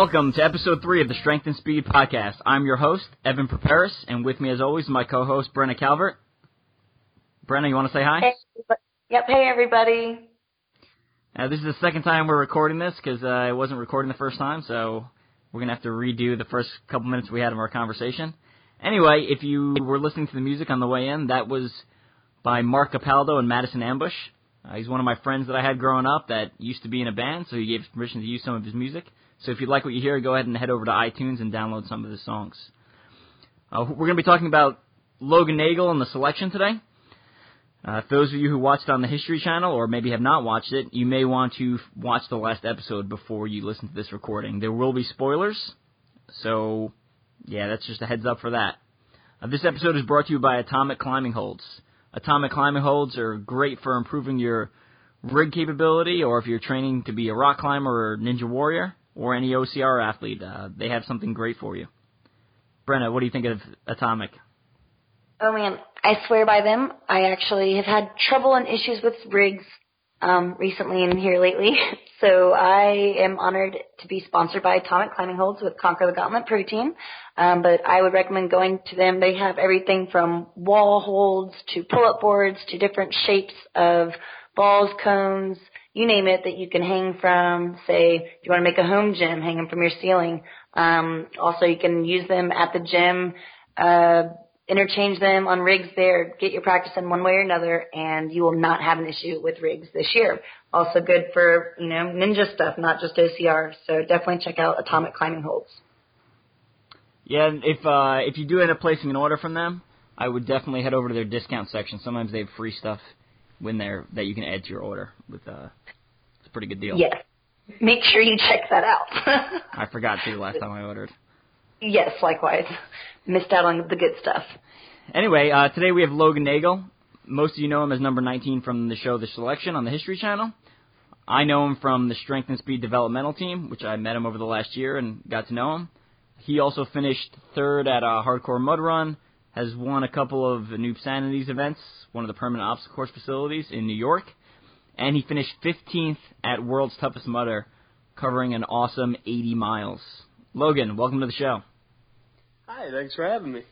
Welcome to episode three of the Strength and Speed podcast. I'm your host, Evan Perperis, and with me as always, my co-host, Brenna Calvert. Brenna, you want to say hi? Hey, yep. Hey, everybody. Uh, this is the second time we're recording this because uh, I wasn't recording the first time, so we're gonna have to redo the first couple minutes we had of our conversation. Anyway, if you were listening to the music on the way in, that was by Mark Capaldo and Madison Ambush. Uh, he's one of my friends that I had growing up that used to be in a band, so he gave permission to use some of his music. So if you like what you hear, go ahead and head over to iTunes and download some of the songs. Uh, we're going to be talking about Logan Nagle and the selection today. Uh, for those of you who watched on the History Channel or maybe have not watched it, you may want to watch the last episode before you listen to this recording. There will be spoilers, so yeah, that's just a heads up for that. Uh, this episode is brought to you by Atomik Climbing Holds. Atomik Climbing Holds are great for improving your rig capability or if you're training to be a rock climber or ninja warrior or any OCR athlete, uh, they have something great for you. Brenna, what do you think of Atomik? Oh man, I swear by them. I actually have had trouble and issues with rigs um, recently and here lately. So I am honored to be sponsored by Atomik Climbing Holds with Conquer the Gauntlet protein. Um, but I would recommend going to them. They have everything from wall holds to pull-up boards to different shapes of balls, cones, you name it that you can hang from, say, if you want to make a home gym, hang them from your ceiling. Um, also, you can use them at the gym, uh, interchange them on rigs there, get your practice in one way or another, and you will not have an issue with rigs this year. Also good for, you know, ninja stuff, not just OCR. So definitely check out Atomik Climbing Holds. Yeah, if uh, if you do end up placing an order from them, I would definitely head over to their discount section. Sometimes they have free stuff when there that you can add to your order. With uh, it's a pretty good deal. Yes, make sure you check that out. I forgot to the last time I ordered. Yes, likewise. Missed out on the good stuff. Anyway, uh, today we have Logan Nagle. Most of you know him as number 19 from the show The Selection on the History Channel. I know him from the Strength and Speed Developmental Team, which I met him over the last year and got to know him. He also finished third at a hardcore mud run, has won a couple of Noob Sanities events, one of the permanent obstacle course facilities in New York, and he finished 15th at World's Toughest Mudder, covering an awesome 80 miles. Logan, welcome to the show. Hi, thanks for having me.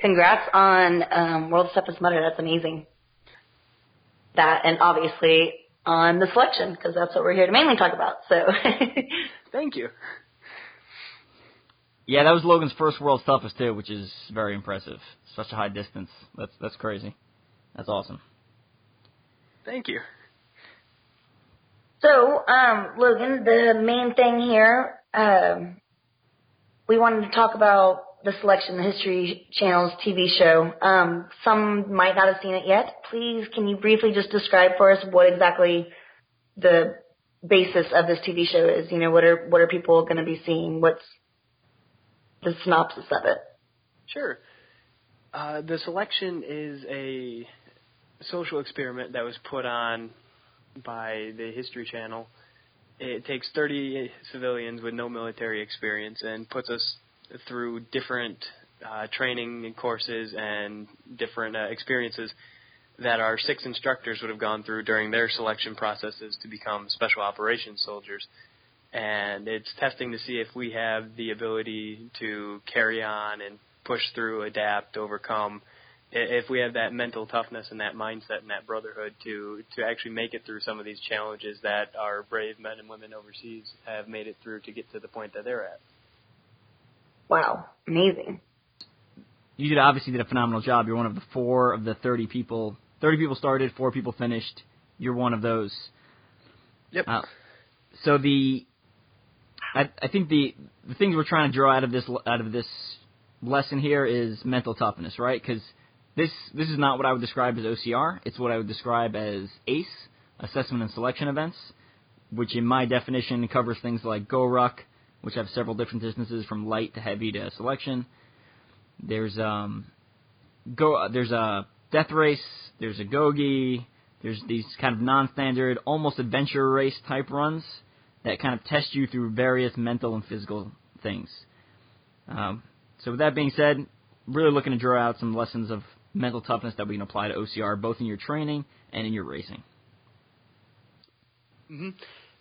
Congrats on um, World's Toughest Mudder. That's amazing. That and obviously on the selection because that's what we're here to mainly talk about. So. Thank you. Yeah, that was Logan's first World's Toughest too, which is very impressive. Such a high distance. That's that's crazy. That's awesome. Thank you. So, um, Logan, the main thing here, um, we wanted to talk about the selection, the History Channel's TV show. Um, some might not have seen it yet. Please, can you briefly just describe for us what exactly the basis of this TV show is? You know, what are what are people going to be seeing? What's the synopsis of it? Sure. Uh, the selection is a social experiment that was put on by the History Channel. It takes 30 civilians with no military experience and puts us through different uh, training courses and different uh, experiences that our six instructors would have gone through during their selection processes to become special operations soldiers. And it's testing to see if we have the ability to carry on and push through, adapt, overcome. If we have that mental toughness and that mindset and that brotherhood to to actually make it through some of these challenges that our brave men and women overseas have made it through to get to the point that they're at. Wow, amazing. You did obviously did a phenomenal job. You're one of the four of the 30 people. 30 people started, four people finished. You're one of those. Yep. Uh, so the, I, I think the the things we're trying to draw out of this out of this lesson here is mental toughness, right? Because this this is not what I would describe as OCR. It's what I would describe as ACE, assessment and selection events, which in my definition covers things like GORUCK, which have several different distances from light to heavy to selection. There's um, go there's a death race. There's a gogi. There's these kind of non-standard, almost adventure race type runs that kind of test you through various mental and physical things. Um, so with that being said, really looking to draw out some lessons of mental toughness that we can apply to OCR, both in your training and in your racing. Mm-hmm.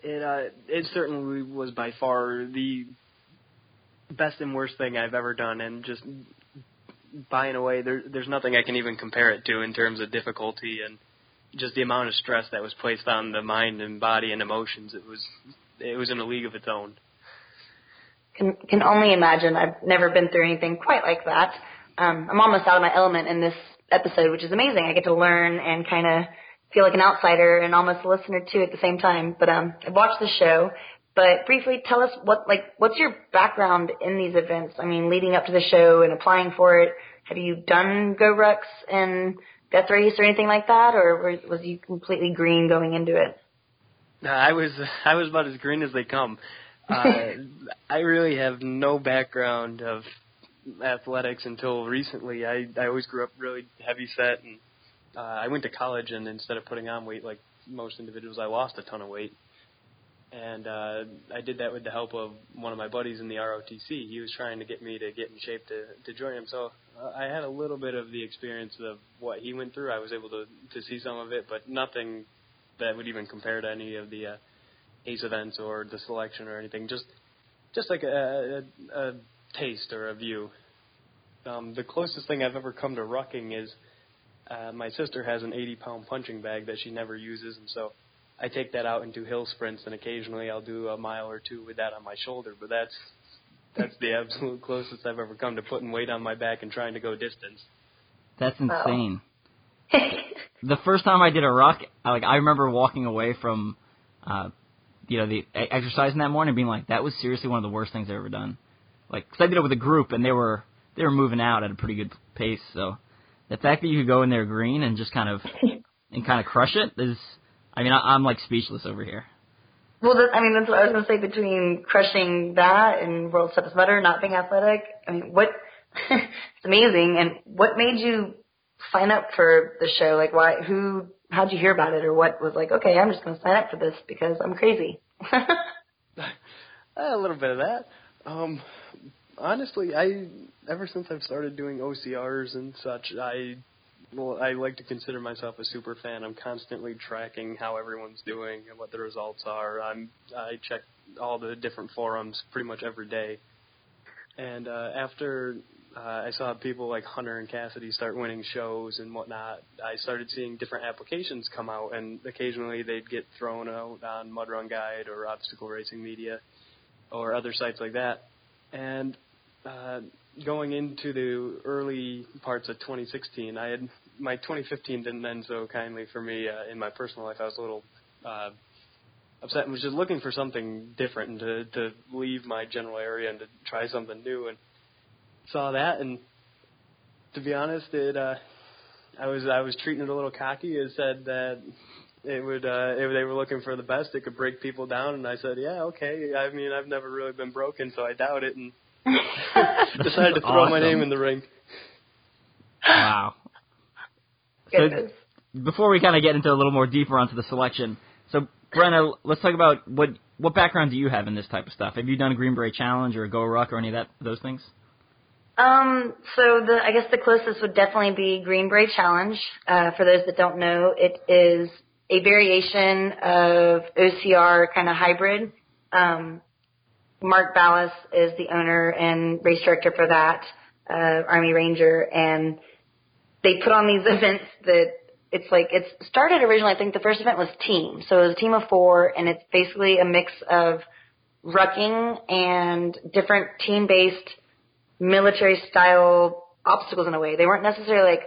It uh, it certainly was by far the best and worst thing I've ever done, and just buying away, there, there's nothing I can even compare it to in terms of difficulty and just the amount of stress that was placed on the mind and body and emotions. It was it was in a league of its own. Can can only imagine. I've never been through anything quite like that. Um, I'm almost out of my element in this episode, which is amazing. I get to learn and kind of feel like an outsider and almost a listener too at the same time. But um, I've watched the show. But briefly, tell us what like what's your background in these events? I mean, leading up to the show and applying for it. Have you done GORUCKs and Death Race or anything like that, or was you completely green going into it? No, I was I was about as green as they come. Uh, I really have no background of athletics until recently. I I always grew up really heavy set, and uh, I went to college, and instead of putting on weight like most individuals, I lost a ton of weight. And uh, I did that with the help of one of my buddies in the ROTC. He was trying to get me to get in shape to to join him. So uh, I had a little bit of the experience of what he went through. I was able to to see some of it, but nothing that would even compare to any of the uh, ACE events or the selection or anything. Just just like a, a, a taste or a view. Um, the closest thing I've ever come to rucking is uh, my sister has an 80 pound punching bag that she never uses, and so I take that out and do hill sprints, and occasionally I'll do a mile or two with that on my shoulder. But that's that's the absolute closest I've ever come to putting weight on my back and trying to go distance. That's insane. the first time I did a ruck, like I remember walking away from, uh, you know, the exercising that morning, being like, that was seriously one of the worst things I've ever done. Like, cause I did it with a group, and they were they were moving out at a pretty good pace. So the fact that you could go in there green and just kind of and kind of crush it is, I mean, I, I'm like speechless over here. Well, that, I mean, that's what I was going to say. Between crushing that and World's Toughest Mudder, not being athletic, I mean, what? it's amazing. And what made you sign up for the show? Like, why? Who? How'd you hear about it, or what was like? Okay, I'm just going to sign up for this because I'm crazy. a little bit of that. Um, honestly, I ever since I've started doing OCRs and such, I well, I like to consider myself a super fan. I'm constantly tracking how everyone's doing and what the results are. I'm I check all the different forums pretty much every day. And uh, after uh, I saw people like Hunter and Cassidy start winning shows and whatnot, I started seeing different applications come out, and occasionally they'd get thrown out on Mud Run Guide or Obstacle Racing Media or other sites like that. And uh, going into the early parts of 2016, I had my 2015 didn't end so kindly for me uh, in my personal life. I was a little uh, upset and was just looking for something different and to to leave my general area and to try something new and saw that and to be honest, it uh, I was I was treating it a little cocky. It said that it would uh, if they were looking for the best, it could break people down, and I said, yeah, okay. I mean, I've never really been broken, so I doubt it, and decided to throw awesome. my name in the ring. Wow. Goodness. So before we kind of get into a little more deeper onto the selection, so Brenna, let's talk about what what background do you have in this type of stuff? Have you done a Green Beret Challenge or a GORUCK or any of that those things? Um, so the I guess the closest would definitely be Green Beret Challenge. Uh, for those that don't know, it is a variation of OCR kind of hybrid. Um, Mark Ballas is the owner and race director for that, uh, Army Ranger, and they put on these events that it's like it's started originally. I think the first event was team, so it was a team of four, and it's basically a mix of rucking and different team-based military style obstacles in a way. They weren't necessarily like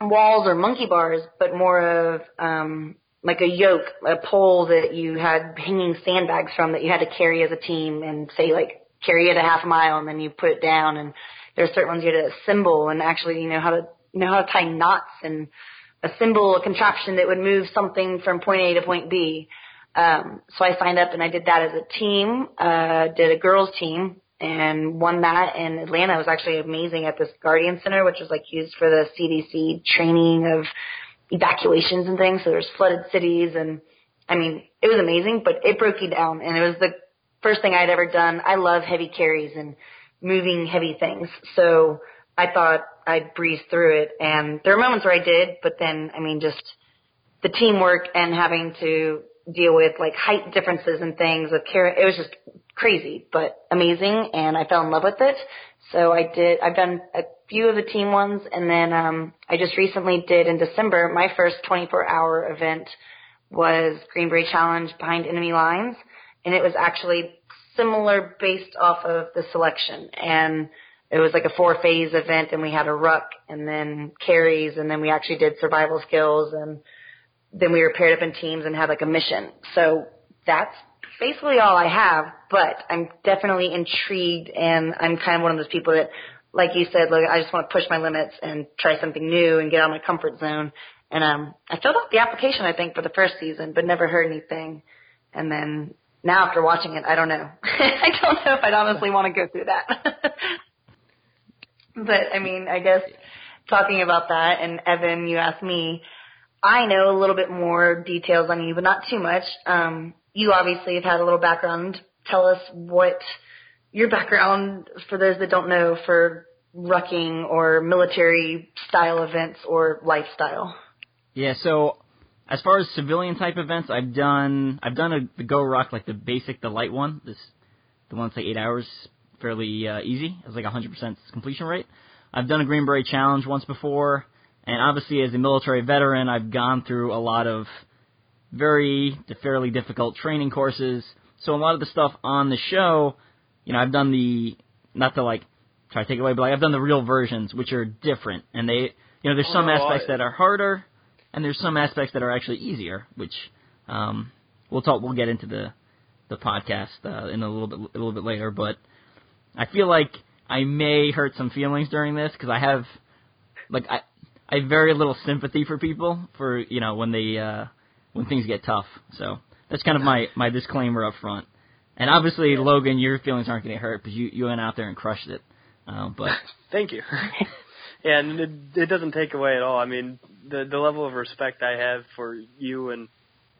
walls or monkey bars, but more of um, like a yoke, a pole that you had hanging sandbags from that you had to carry as a team and say like carry it a half mile and then you put it down and there's certain ones you had to assemble and actually you know how to know how to tie knots and assemble a contraption that would move something from point A to point B. Um, so I signed up and I did that as a team. Uh, did a girls team and won that in Atlanta. It was actually amazing at this Guardian Center, which was like used for the CDC training of evacuations and things. So there's flooded cities and I mean, it was amazing, but it broke you down and it was the first thing I'd ever done. I love heavy carries and moving heavy things. So I thought I'd breeze through it and there were moments where I did, but then, I mean, just the teamwork and having to deal with like height differences and things with carry, it was just crazy, but amazing and I fell in love with it. So I did, I've done a few of the team ones and then, um, I just recently did in December, my first 24 hour event was Green Beret Challenge behind enemy lines and it was actually similar based off of the selection and it was like a four phase event and we had a ruck and then carries and then we actually did survival skills and then we were paired up in teams and had like a mission. So that's basically all I have, but I'm definitely intrigued and I'm kind of one of those people that, like you said, look, I just want to push my limits and try something new and get out of my comfort zone. And um, I filled out the application, I think, for the first season, but never heard anything. And then now after watching it, I don't know. I don't know if I'd honestly want to go through that. but I mean, I guess talking about that, and Evan, you asked me, I know a little bit more details on you, but not too much. Um, you obviously have had a little background. Tell us what your background, for those that don't know, for rucking or military style events or lifestyle. Yeah, so as far as civilian type events, I've done I've done a, the GORUCK like the basic, the light one. This the one that's like eight hours, fairly uh, easy. It's like a hundred percent completion rate. I've done a Green Beret challenge once before, and obviously as a military veteran, I've gone through a lot of very fairly difficult training courses. So a lot of the stuff on the show, you know, I've done the not to like try to take it away, but like I've done the real versions, which are different, and they, you know, there's some Oh, aspects I- that are harder, and there's some aspects that are actually easier, which um, we'll talk. We'll get into the the podcast uh, in a little bit a little bit later, but I feel like I may hurt some feelings during this because I have like I I have very little sympathy for people for you know when they uh, when things get tough. So that's kind of my my disclaimer up front. And obviously, Logan, your feelings aren't going to hurt because you you went out there and crushed it. Um, but Thank you. yeah, and it, it doesn't take away at all. I mean, the the level of respect I have for you and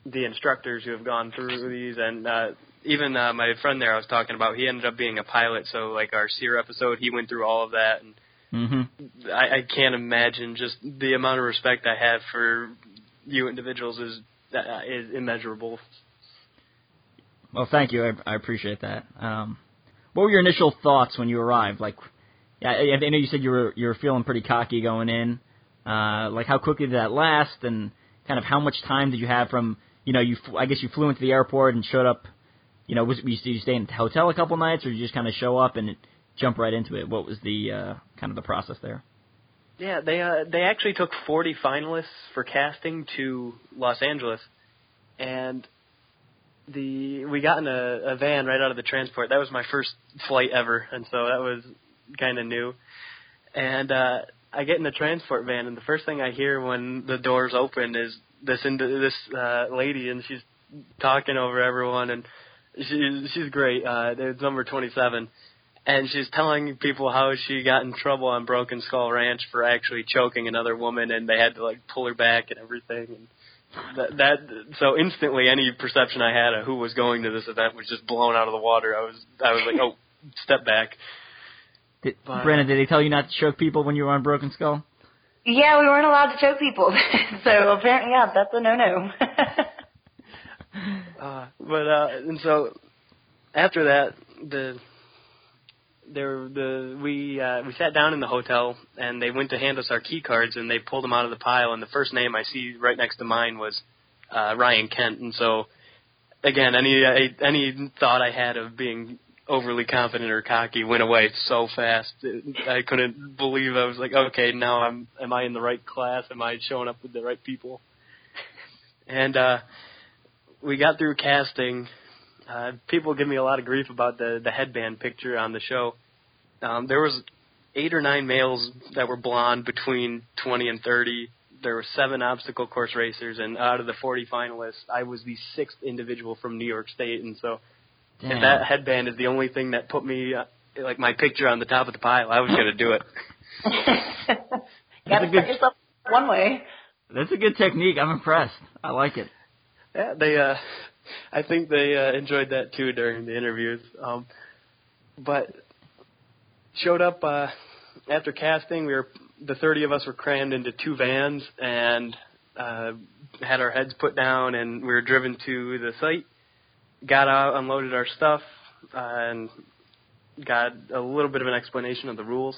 the instructors who have gone through these, and uh, even uh, my friend there I was talking about, he ended up being a pilot. So like our SERE episode, he went through all of that, and hmm I, I can't imagine just the amount of respect I have for you individuals is uh, is immeasurable. Well, thank you. I, I appreciate that. Um, what were your initial thoughts when you arrived? Like, I, I know you said you were you were feeling pretty cocky going in. Uh, like, how quickly did that last, and kind of how much time did you have from you know you I guess you flew into the airport and showed up. You know, was did you stay in the hotel a couple nights, or did you just kind of show up and jump right into it? What was the uh, kind of the process there? Yeah, they uh, they actually took 40 finalists for casting to Los Angeles, and the we got in a, a van right out of the transport. That was my first flight ever, and so that was kind of new. And uh, I get in the transport van, and the first thing I hear when the doors open is this into this uh, lady, and she's talking over everyone, and she's she's great. Uh, it's number 27 and she's telling people how she got in trouble on Broken Skull Ranch for actually choking another woman, and they had to like pull her back and everything. And that, that so instantly, any perception I had of who was going to this event was just blown out of the water. I was I was like, oh, step back. Did, But- Brandon, did they tell you not to choke people when you were on Broken Skull? Yeah, we weren't allowed to choke people. so apparently, yeah, that's a no-no. Uh, but uh, and so after that, the there the we uh, we sat down in the hotel and they went to hand us our key cards and they pulled them out of the pile and the first name I see right next to mine was uh, Ryan Kent. And so again any any thought I had of being overly confident or cocky went away so fast. I couldn't believe I was like okay now I'm am I in the right class? Am I showing up with the right people? And uh we got through casting. Uh, people give me a lot of grief about the the headband picture on the show. Um, there was eight or nine males that were blonde between 20 and 30. there were seven obstacle course racers, and out of the 40 finalists, I was the sixth individual from New York State, and so Damn. if that headband is the only thing that put me uh, like my picture on the top of the pile, I was going to do it. Gotta a good- start yourself one way. That's a good technique. I'm impressed. I like it. Yeah, they. uh I think they uh, enjoyed that too during the interviews. Um, but showed up uh, after casting. We were the 30 of us were crammed into two vans and uh, had our heads put down, and we were driven to the site. Got out, unloaded our stuff, uh, and got a little bit of an explanation of the rules.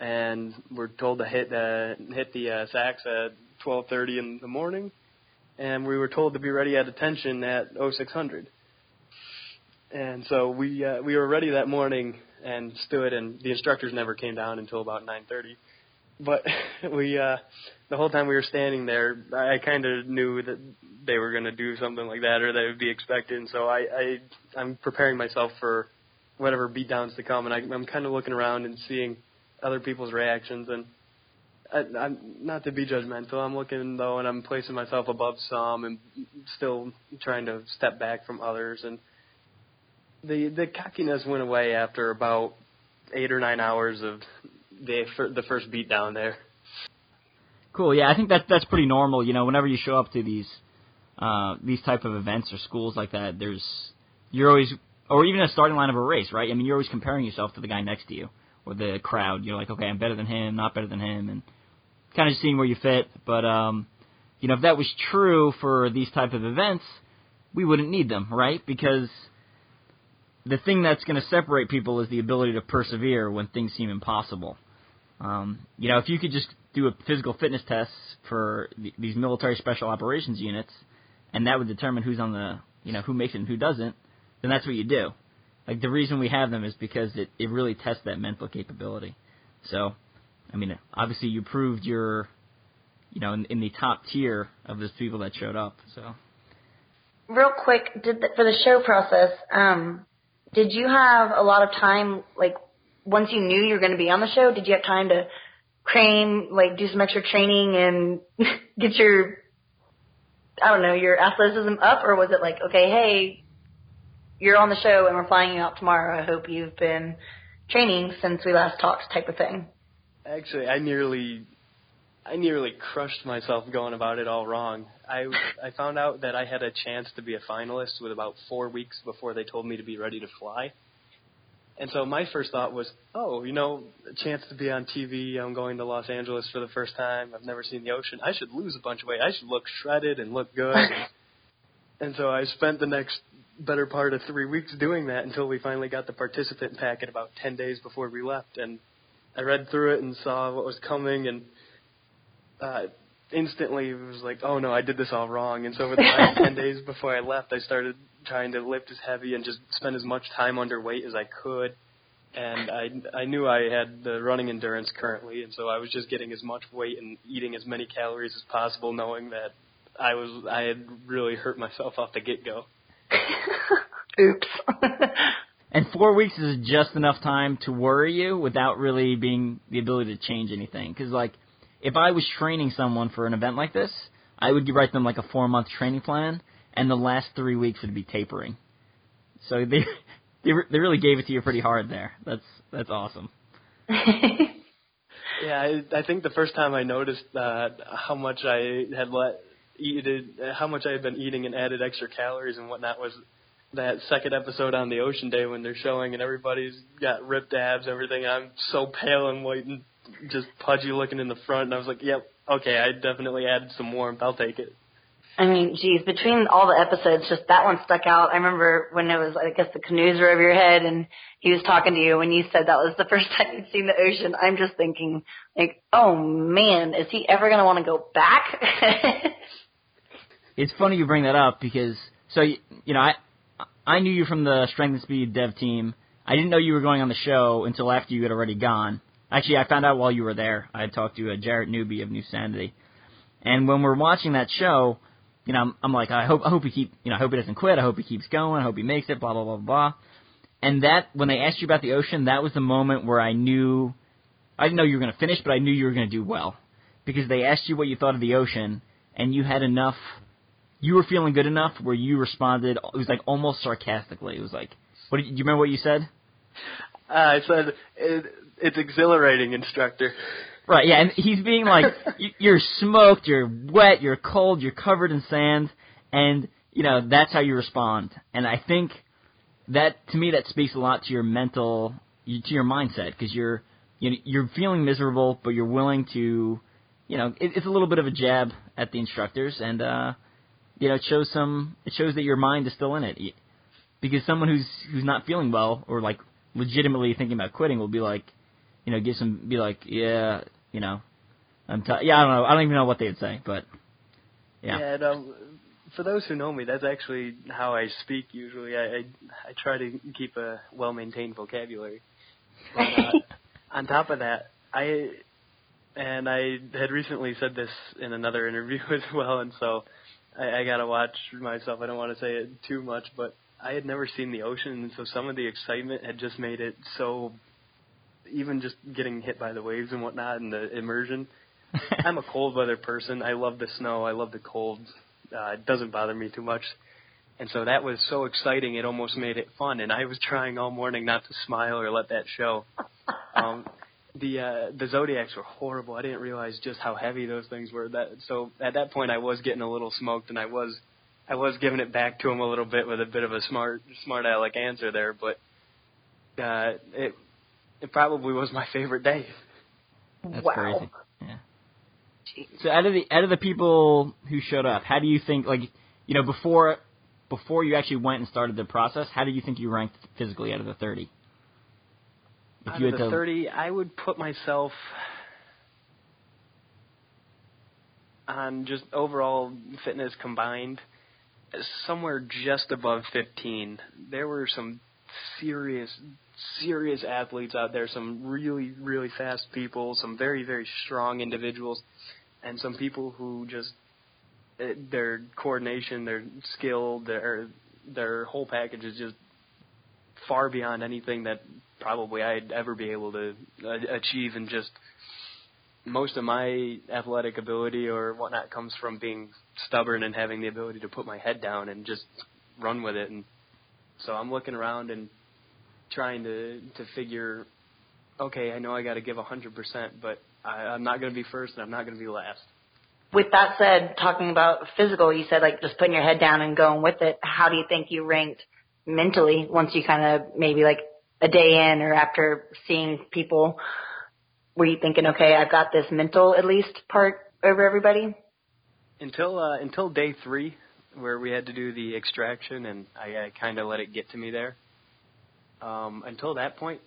And we're told to hit uh, hit the uh, sacks at 12:30 in the morning and we were told to be ready at attention at 0600. And so we uh, we were ready that morning and stood, and the instructors never came down until about 9:30. But we uh, the whole time we were standing there, I kind of knew that they were going to do something like that, or that would be expected. And so I, I I'm preparing myself for whatever beatdowns to come, and I, I'm kind of looking around and seeing other people's reactions and I, I'm not to be judgmental. I'm looking though, and I'm placing myself above some, and still trying to step back from others. And the the cockiness went away after about eight or nine hours of the the first beat down there. Cool. Yeah, I think that that's pretty normal. You know, whenever you show up to these uh, these type of events or schools like that, there's you're always or even a starting line of a race, right? I mean, you're always comparing yourself to the guy next to you or the crowd. You're like, okay, I'm better than him, not better than him, and kind of seeing where you fit. But um, you know, if that was true for these type of events, we wouldn't need them, right? Because the thing that's going to separate people is the ability to persevere when things seem impossible. Um, you know, if you could just do a physical fitness test for th- these military special operations units, and that would determine who's on the, you know, who makes it and who doesn't, then that's what you do. Like the reason we have them is because it it really tests that mental capability. So, I mean, obviously you proved you're, you know, in, in the top tier of those people that showed up. So. Real quick, did the, for the show process, um, did you have a lot of time, like, once you knew you were going to be on the show, did you have time to train, like, do some extra training and get your, I don't know, your athleticism up, or was it like, okay, hey, you're on the show and we're flying you out tomorrow. I hope you've been training since we last talked, type of thing. Actually, I nearly, I nearly crushed myself going about it all wrong. I I found out that I had a chance to be a finalist with about four weeks before they told me to be ready to fly. And so my first thought was, oh, you know, a chance to be on TV. I'm going to Los Angeles for the first time. I've never seen the ocean. I should lose a bunch of weight. I should look shredded and look good. and so I spent the next better part of three weeks doing that until we finally got the participant packet about 10 days before we left. And I read through it and saw what was coming and uh, instantly it was like, oh no, I did this all wrong. And so for the last 10 days before I left, I started trying to lift as heavy and just spend as much time under weight as I could. And I I knew I had the running endurance currently, and so I was just getting as much weight and eating as many calories as possible, knowing that I was I had really hurt myself off the get go. Oops. And four weeks is just enough time to worry you without really being the ability to change anything. Because like, if I was training someone for an event like this, I would write them like a four month training plan, and the last three weeks would be tapering. So they they re- they really gave it to you pretty hard there. That's that's awesome. Yeah, I, I think the first time I noticed uh, how much I had let eat how much I had been eating and added extra calories and whatnot was that second episode on the Ocean Day when they're showing and everybody's got ripped abs, everything. I'm so pale and white and just pudgy looking in the front, and I was like, "Yep, okay, I definitely added some warmth. I'll take it." I mean, geez, between all the episodes, just that one stuck out. I remember when it was, I guess, the canoes were over your head, and he was talking to you when you said that was the first time you'd seen the ocean. I'm just thinking, like, oh man, is he ever gonna want to go back? It's funny you bring that up because so you, you know I I knew you from the Strength and Speed dev team. I didn't know you were going on the show until after you had already gone. Actually, I found out while you were there. I had talked to uh, Jarrett Newby of New Sanity, and when we're watching that show, you know, I'm, I'm like, I hope I hope he keep, you know, I hope he doesn't quit. I hope he keeps going. I hope he makes it. Blah blah blah blah. And that when they asked you about the ocean, that was the moment where I knew, I didn't know you were going to finish, but I knew you were going to do well, because they asked you what you thought of the ocean, and you had enough. You were feeling good enough where you responded. It was like almost sarcastically. It was like, "What do you, remember what you said?" Uh, I said it, it's exhilarating, instructor. Right, yeah, and he's being like, you- you're smoked, you're wet, you're cold, you're covered in sand, and you know that's how you respond. And I think that to me that speaks a lot to your mental, to your mindset, because you're you know, you're feeling miserable, but you're willing to, you know, it, it's a little bit of a jab at the instructors, and uh, you know, it shows some, it shows that your mind is still in it, because someone who's who's not feeling well or like legitimately thinking about quitting will be like, you know, give some, be like, yeah, you know, I'm t- yeah, I don't know, I don't even know what they'd say, but yeah, and um, for those who know me, that's actually how I speak usually. I I, I try to keep a well maintained vocabulary. But, uh, on top of that, I and I had recently said this in another interview as well, and so I, I gotta watch myself. I don't want to say it too much, but I had never seen the ocean, and so some of the excitement had just made it so. Even just getting hit by the waves and whatnot, and the immersion. I'm a cold weather person. I love the snow. I love the cold. Uh, it doesn't bother me too much. And so that was so exciting. It almost made it fun. And I was trying all morning not to smile or let that show. Um, the uh, the zodiacs were horrible. I didn't realize just how heavy those things were. That so at that point I was getting a little smoked, and I was I was giving it back to him a little bit with a bit of a smart smart aleck answer there. But uh, it it probably was my favorite day. that's wow. crazy. Yeah. Jeez. So out of the out of the people who showed up, how do you think like you know before before you actually went and started the process, how do you think you ranked physically out of the thirty? If Out of the to, 30, I would put myself on just overall fitness combined somewhere just above 15. There were some serious, serious athletes out there, some really, really fast people, some very, very strong individuals, and some people who just eh, their coordination, their skill, their their whole package is just far beyond anything that probably I'd ever be able to uh, achieve and just most of my athletic ability or whatnot comes from being stubborn and having the ability to put my head down and just run with it and so I'm looking around and trying to to figure okay I know I got to give a hundred percent but I, I'm not going to be first and I'm not going to be last With that said, talking about physical, you said like just putting your head down and going with it. How do you think you ranked mentally once you kind of maybe like a day in or after seeing people? Were you thinking, okay, I've got this mental at least part over everybody? until uh, until day three, where we had to do the extraction, and I, I kind of let it get to me there. Um, until that point,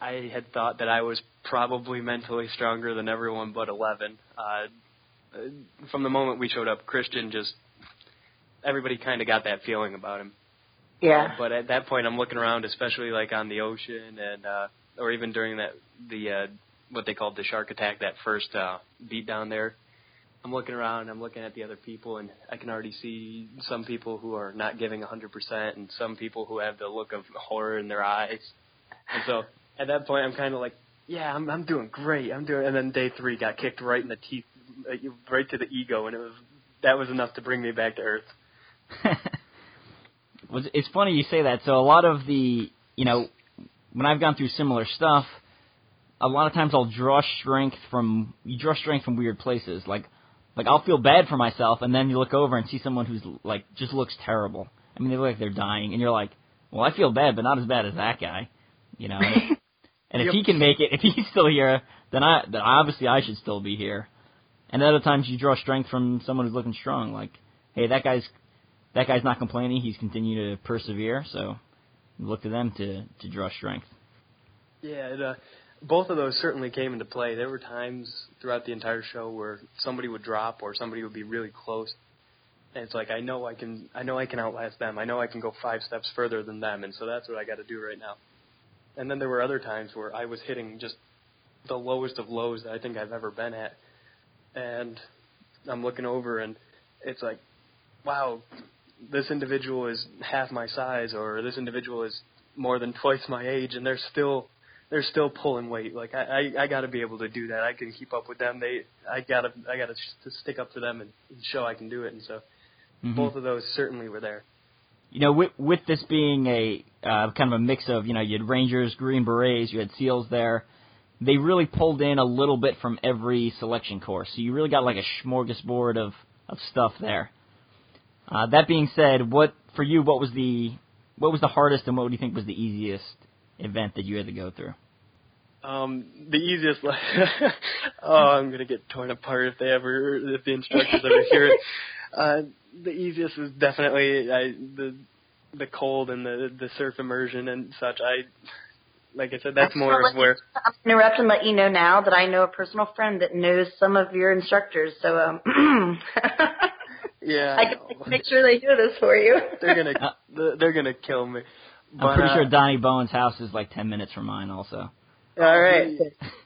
I had thought that I was probably mentally stronger than everyone but Eleven. Uh, uh, from the moment we showed up, Christian just everybody kind of got that feeling about him. Yeah. But at that point, I'm looking around, especially like on the ocean, and uh, or even during that the uh, what they called the shark attack, that first uh, beat down there. I'm looking around, I'm looking at the other people, and I can already see some people who are not giving 100%, and some people who have the look of horror in their eyes. And so at that point, I'm kind of like, yeah, I'm I'm doing great, I'm doing. And then day three got kicked right in the teeth, right to the ego, and it was that was enough to bring me back to earth. It's funny you say that. So a lot of the, you know, when I've gone through similar stuff, a lot of times I'll draw strength from you draw strength from weird places. Like, like I'll feel bad for myself, and then you look over and see someone who's like just looks terrible. I mean, they look like they're dying, and you're like, well, I feel bad, but not as bad as that guy, you know. And if, and if Yep. he can make it, if he's still here, then I, then obviously I should still be here. And other times you draw strength from someone who's looking strong. Like, hey, that guy's that guy's not complaining. He's continuing to persevere. So look to them to to draw strength. Yeah, it, uh, both of those certainly came into play. There were times throughout the entire show where somebody would drop or somebody would be really close, and it's like I know I can, I know I can outlast them. I know I can go five steps further than them, and so that's what I got to do right now. And then there were other times where I was hitting just the lowest of lows that I think I've ever been at, and I'm looking over and it's like, wow, this individual is half my size, or this individual is more than twice my age, and they're still they're still pulling weight. Like I I, I got to be able to do that. I can keep up with them. They I gotta I gotta to stick up to them and show I can do it. And so Mhm. both of those certainly were there. you know, with with this being a uh, kind of a mix of, you know, you had Rangers, Green Berets, you had SEALs there. They really pulled in a little bit from every selection course, so you really got like a smorgasbord of of stuff there. Uh, that being said, what for you? What was the what was the hardest, and what do you think was the easiest event that you had to go through? Um, the easiest. oh, I'm gonna get torn apart if they ever, if the instructors ever hear it. Uh, the easiest was definitely I, the the cold and the the surf immersion and such. I, like I said, that's more of where. I'm gonna interrupt and let you know now that I know a personal friend that knows some of your instructors. So um, Yeah, I can make sure they do this for you. they're gonna they're gonna kill me. But, I'm pretty uh, sure Donnie Bowen's house is like ten minutes from mine, also. All right.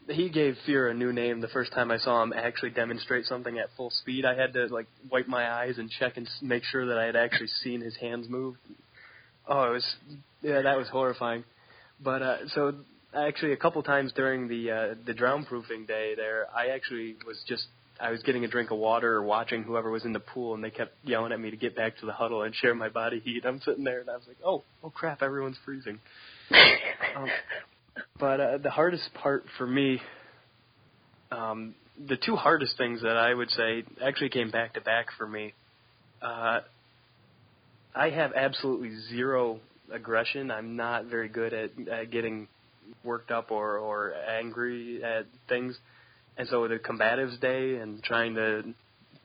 He, he gave Fear a new name the first time I saw him actually demonstrate something at full speed. I had to like wipe my eyes and check and make sure that I had actually seen his hands move. Oh, it was yeah, that was horrifying. But uh so actually a couple times during the uh the drown proofing day there, I actually was just I was getting a drink of water or watching whoever was in the pool and they kept yelling at me to get back to the huddle and share my body heat. I'm sitting there and I was like, "Oh, oh crap, everyone's freezing." Um, but uh, the hardest part for me, um, the two hardest things that I would say actually came back to back for me. Uh, I have absolutely zero aggression. I'm not very good at, at getting worked up or, or angry at things. And so the combatives day and trying to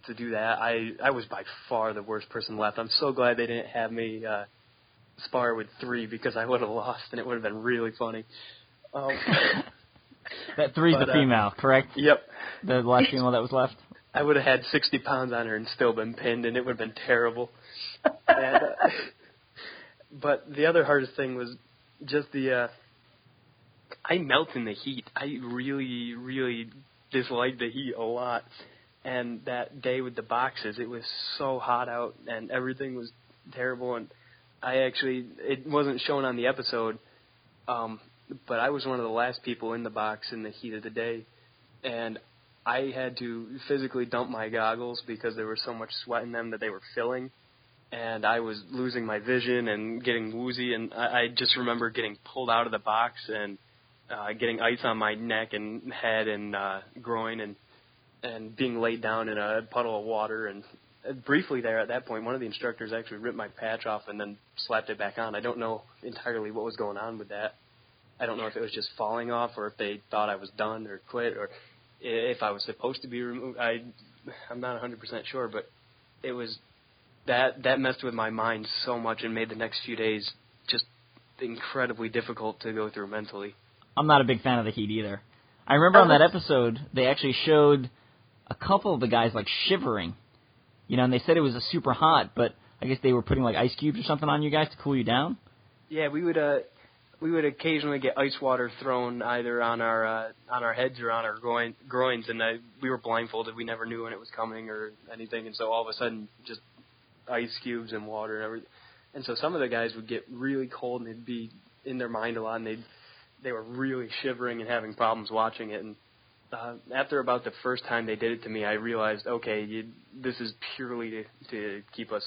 to do that, I I was by far the worst person left. I'm so glad they didn't have me uh, spar with three because I would have lost and it would have been really funny. Um, That three's But, the uh, female, correct? yep, The last female that was left. I would have had 60 pounds on her and still been pinned, and it would have been terrible. and, uh, but the other hardest thing was just the. Uh, I melt in the heat. I really, really dislike the heat a lot. And that day with the boxes, it was so hot out, and everything was terrible. And I actually, it wasn't shown on the episode, um, but I was one of the last people in the box in the heat of the day, and I had to physically dump my goggles because there was so much sweat in them that they were filling, and I was losing my vision and getting woozy. And I, I just remember getting pulled out of the box and uh, getting ice on my neck and head and uh, groin, and and being laid down in a puddle of water. And uh, briefly there at that point, one of the instructors actually ripped my patch off and then slapped it back on. I don't know entirely what was going on with that. I don't know if it was just falling off or if they thought I was done or quit or if I was supposed to be removed. I I'm not 100% sure, but it was that that messed with my mind so much and made the next few days just incredibly difficult to go through mentally. I'm not a big fan of the heat either. I remember on that episode they actually showed a couple of the guys like shivering, you know, and they said it was a super hot, but I guess they were putting like ice cubes or something on you guys to cool you down. Yeah, we would uh we would occasionally get ice water thrown either on our uh, on our heads or on our groin, groins, and I, we were blindfolded. We never knew when it was coming or anything, and so all of a sudden, just ice cubes and water and everything. And so some of the guys would get really cold and they'd be in their mind a lot, and they they were really shivering and having problems watching it. And uh, after about the first time they did it to me, I realized, okay, you, this is purely to, to keep us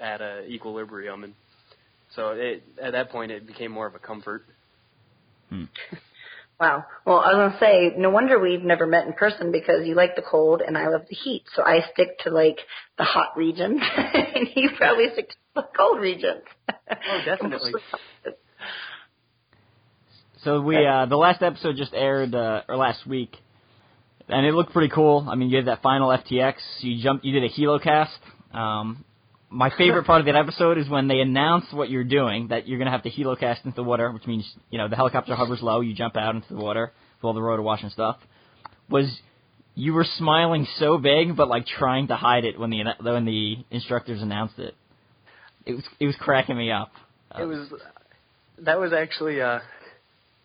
at a equilibrium and so it, at that point, it became more of a comfort. Wow. Well, I was gonna say, no wonder we've never met in person because you like the cold and I love the heat. So I stick to like the hot regions, and you probably stick to the cold regions. Oh, definitely. So we uh the last episode just aired uh or last week. And it looked pretty cool. I mean, you had that final FTX. You jumped. You did a helocast. Um, my favorite part of that episode is when they announce what you're doing, that you're going to have to helocast into the water, which means, you know, the helicopter hovers low, you jump out into the water with all the rotor wash and stuff. Was you were smiling so big, but like trying to hide it when the when the instructors announced it. It was it was cracking me up. Uh, It was that was actually uh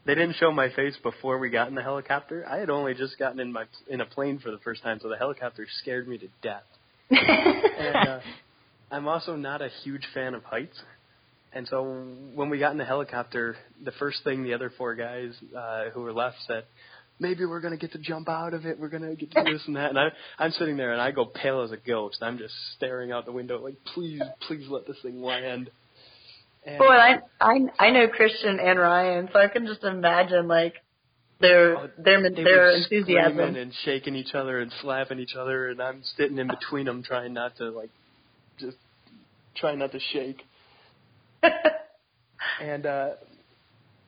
they didn't show my face before we got in the helicopter. I had only just gotten in my in a plane for the first time, so the helicopter scared me to death. And uh, I'm also not a huge fan of heights. And so when we got in the helicopter, the first thing the other four guys uh, who were left said, maybe we're gonna get to jump out of it. We're gonna get to do this and that. And I, I'm sitting there and I go pale as a ghost. I'm just staring out the window like, please, please let this thing land. And Boy, I I I know Christian and Ryan, so I can just imagine like their Oh, their they their enthusiasm. and shaking each other and slapping each other, and I'm sitting in between them trying not to like, just trying not to shake. And uh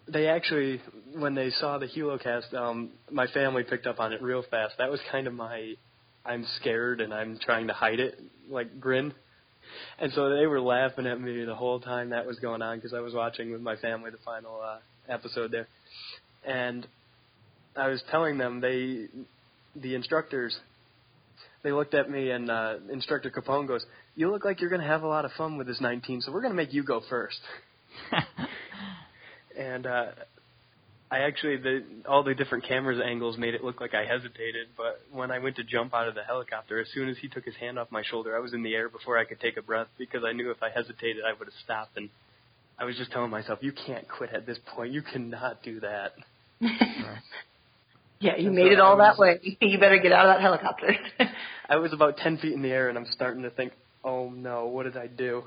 they actually, when they saw the Helocast, um, my family picked up on it real fast. That was kind of my, I'm scared and I'm trying to hide it, like grin. And so they were laughing at me the whole time that was going on because I was watching with my family the final uh, episode there. And I was telling them they, the instructors, they looked at me and uh, instructor Capone goes, "You look like you're going to have a lot of fun with this 19, so we're going to make you go first. and uh I actually the all the different cameras angles made it look like I hesitated, but when I went to jump out of the helicopter, as soon as he took his hand off my shoulder, I was in the air before I could take a breath because I knew if I hesitated, I would have stopped. And I was just telling myself, "You can't quit at this point. You cannot do that." yeah, you And made so it all I that way. You better get out of that helicopter. I was about ten feet in the air, and I'm starting to think, "Oh no, what did I do?"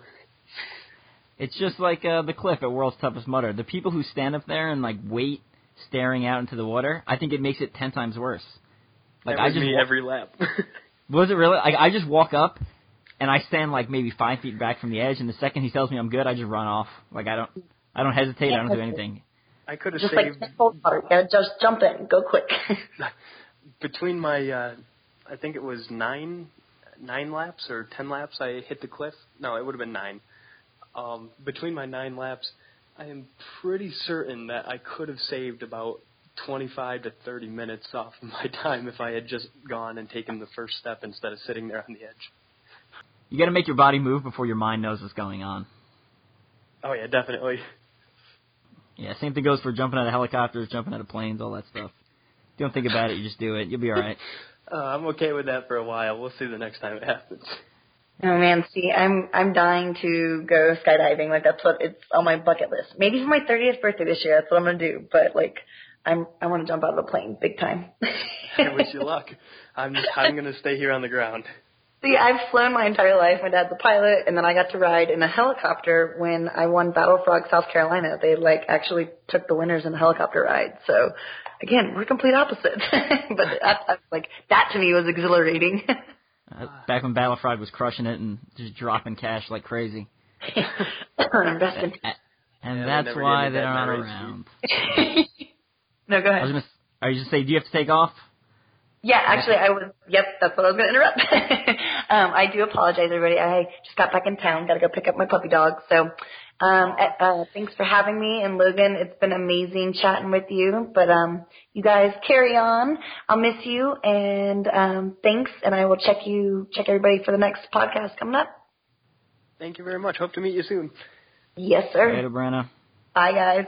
It's just like uh, the cliff at World's Toughest Mudder. The people who stand up there and like wait, staring out into the water, I think it makes it ten times worse. Like that I just me wa- every lap. was it really? Like I just walk up and I stand like maybe five feet back from the edge, and the second he tells me I'm good, I just run off. Like I don't, I don't hesitate. I don't do anything. I could have just like cold water. You gotta just jump in, go quick. between my uh I think it was nine nine laps or ten laps I hit the cliff. No, it would have been nine. Um between my nine laps I am pretty certain that I could have saved about twenty five to thirty minutes off of my time if I had just gone and taken the first step instead of sitting there on the edge. You got to make your body move before your mind knows what's going on. Oh yeah, definitely. Yeah, same thing goes for jumping out of helicopters, jumping out of planes, all that stuff. You don't think about it, you just do it. You'll be all right. Uh, I'm okay with that for a while. We'll see the next time it happens. Oh man, see, I'm I'm dying to go skydiving. Like that's what it's on my bucket list. Maybe for my 30th birthday this year, that's what I'm gonna do. But like, I'm I want to jump out of a plane, big time. I wish you luck. I'm I'm gonna stay here on the ground. See, I've flown my entire life. My dad's a pilot, and then I got to ride in a helicopter when I won Battle Frog, South Carolina. They like actually took the winners in the helicopter ride. So, again, we're complete opposites. but that, that's like that to me was exhilarating. Back when Battlefrog was crushing it and just dropping cash like crazy. Investing. And Yeah, that's why they're that not merit around. no, go I was ahead. gonna. Are you just say? Do you have to take off? Yeah, actually, I was. Yep, that's what I was going to interrupt. um, I do apologize, everybody. I just got back in town. Got to go pick up my puppy dog. So, um, uh, uh, thanks for having me. And Logan, it's been amazing chatting with you. But um, you guys carry on. I'll miss you. And um, thanks. And I will check you, check everybody for the next podcast coming up. Thank you very much. Hope to meet you soon. Yes, sir. Later, Brenna. Bye, guys.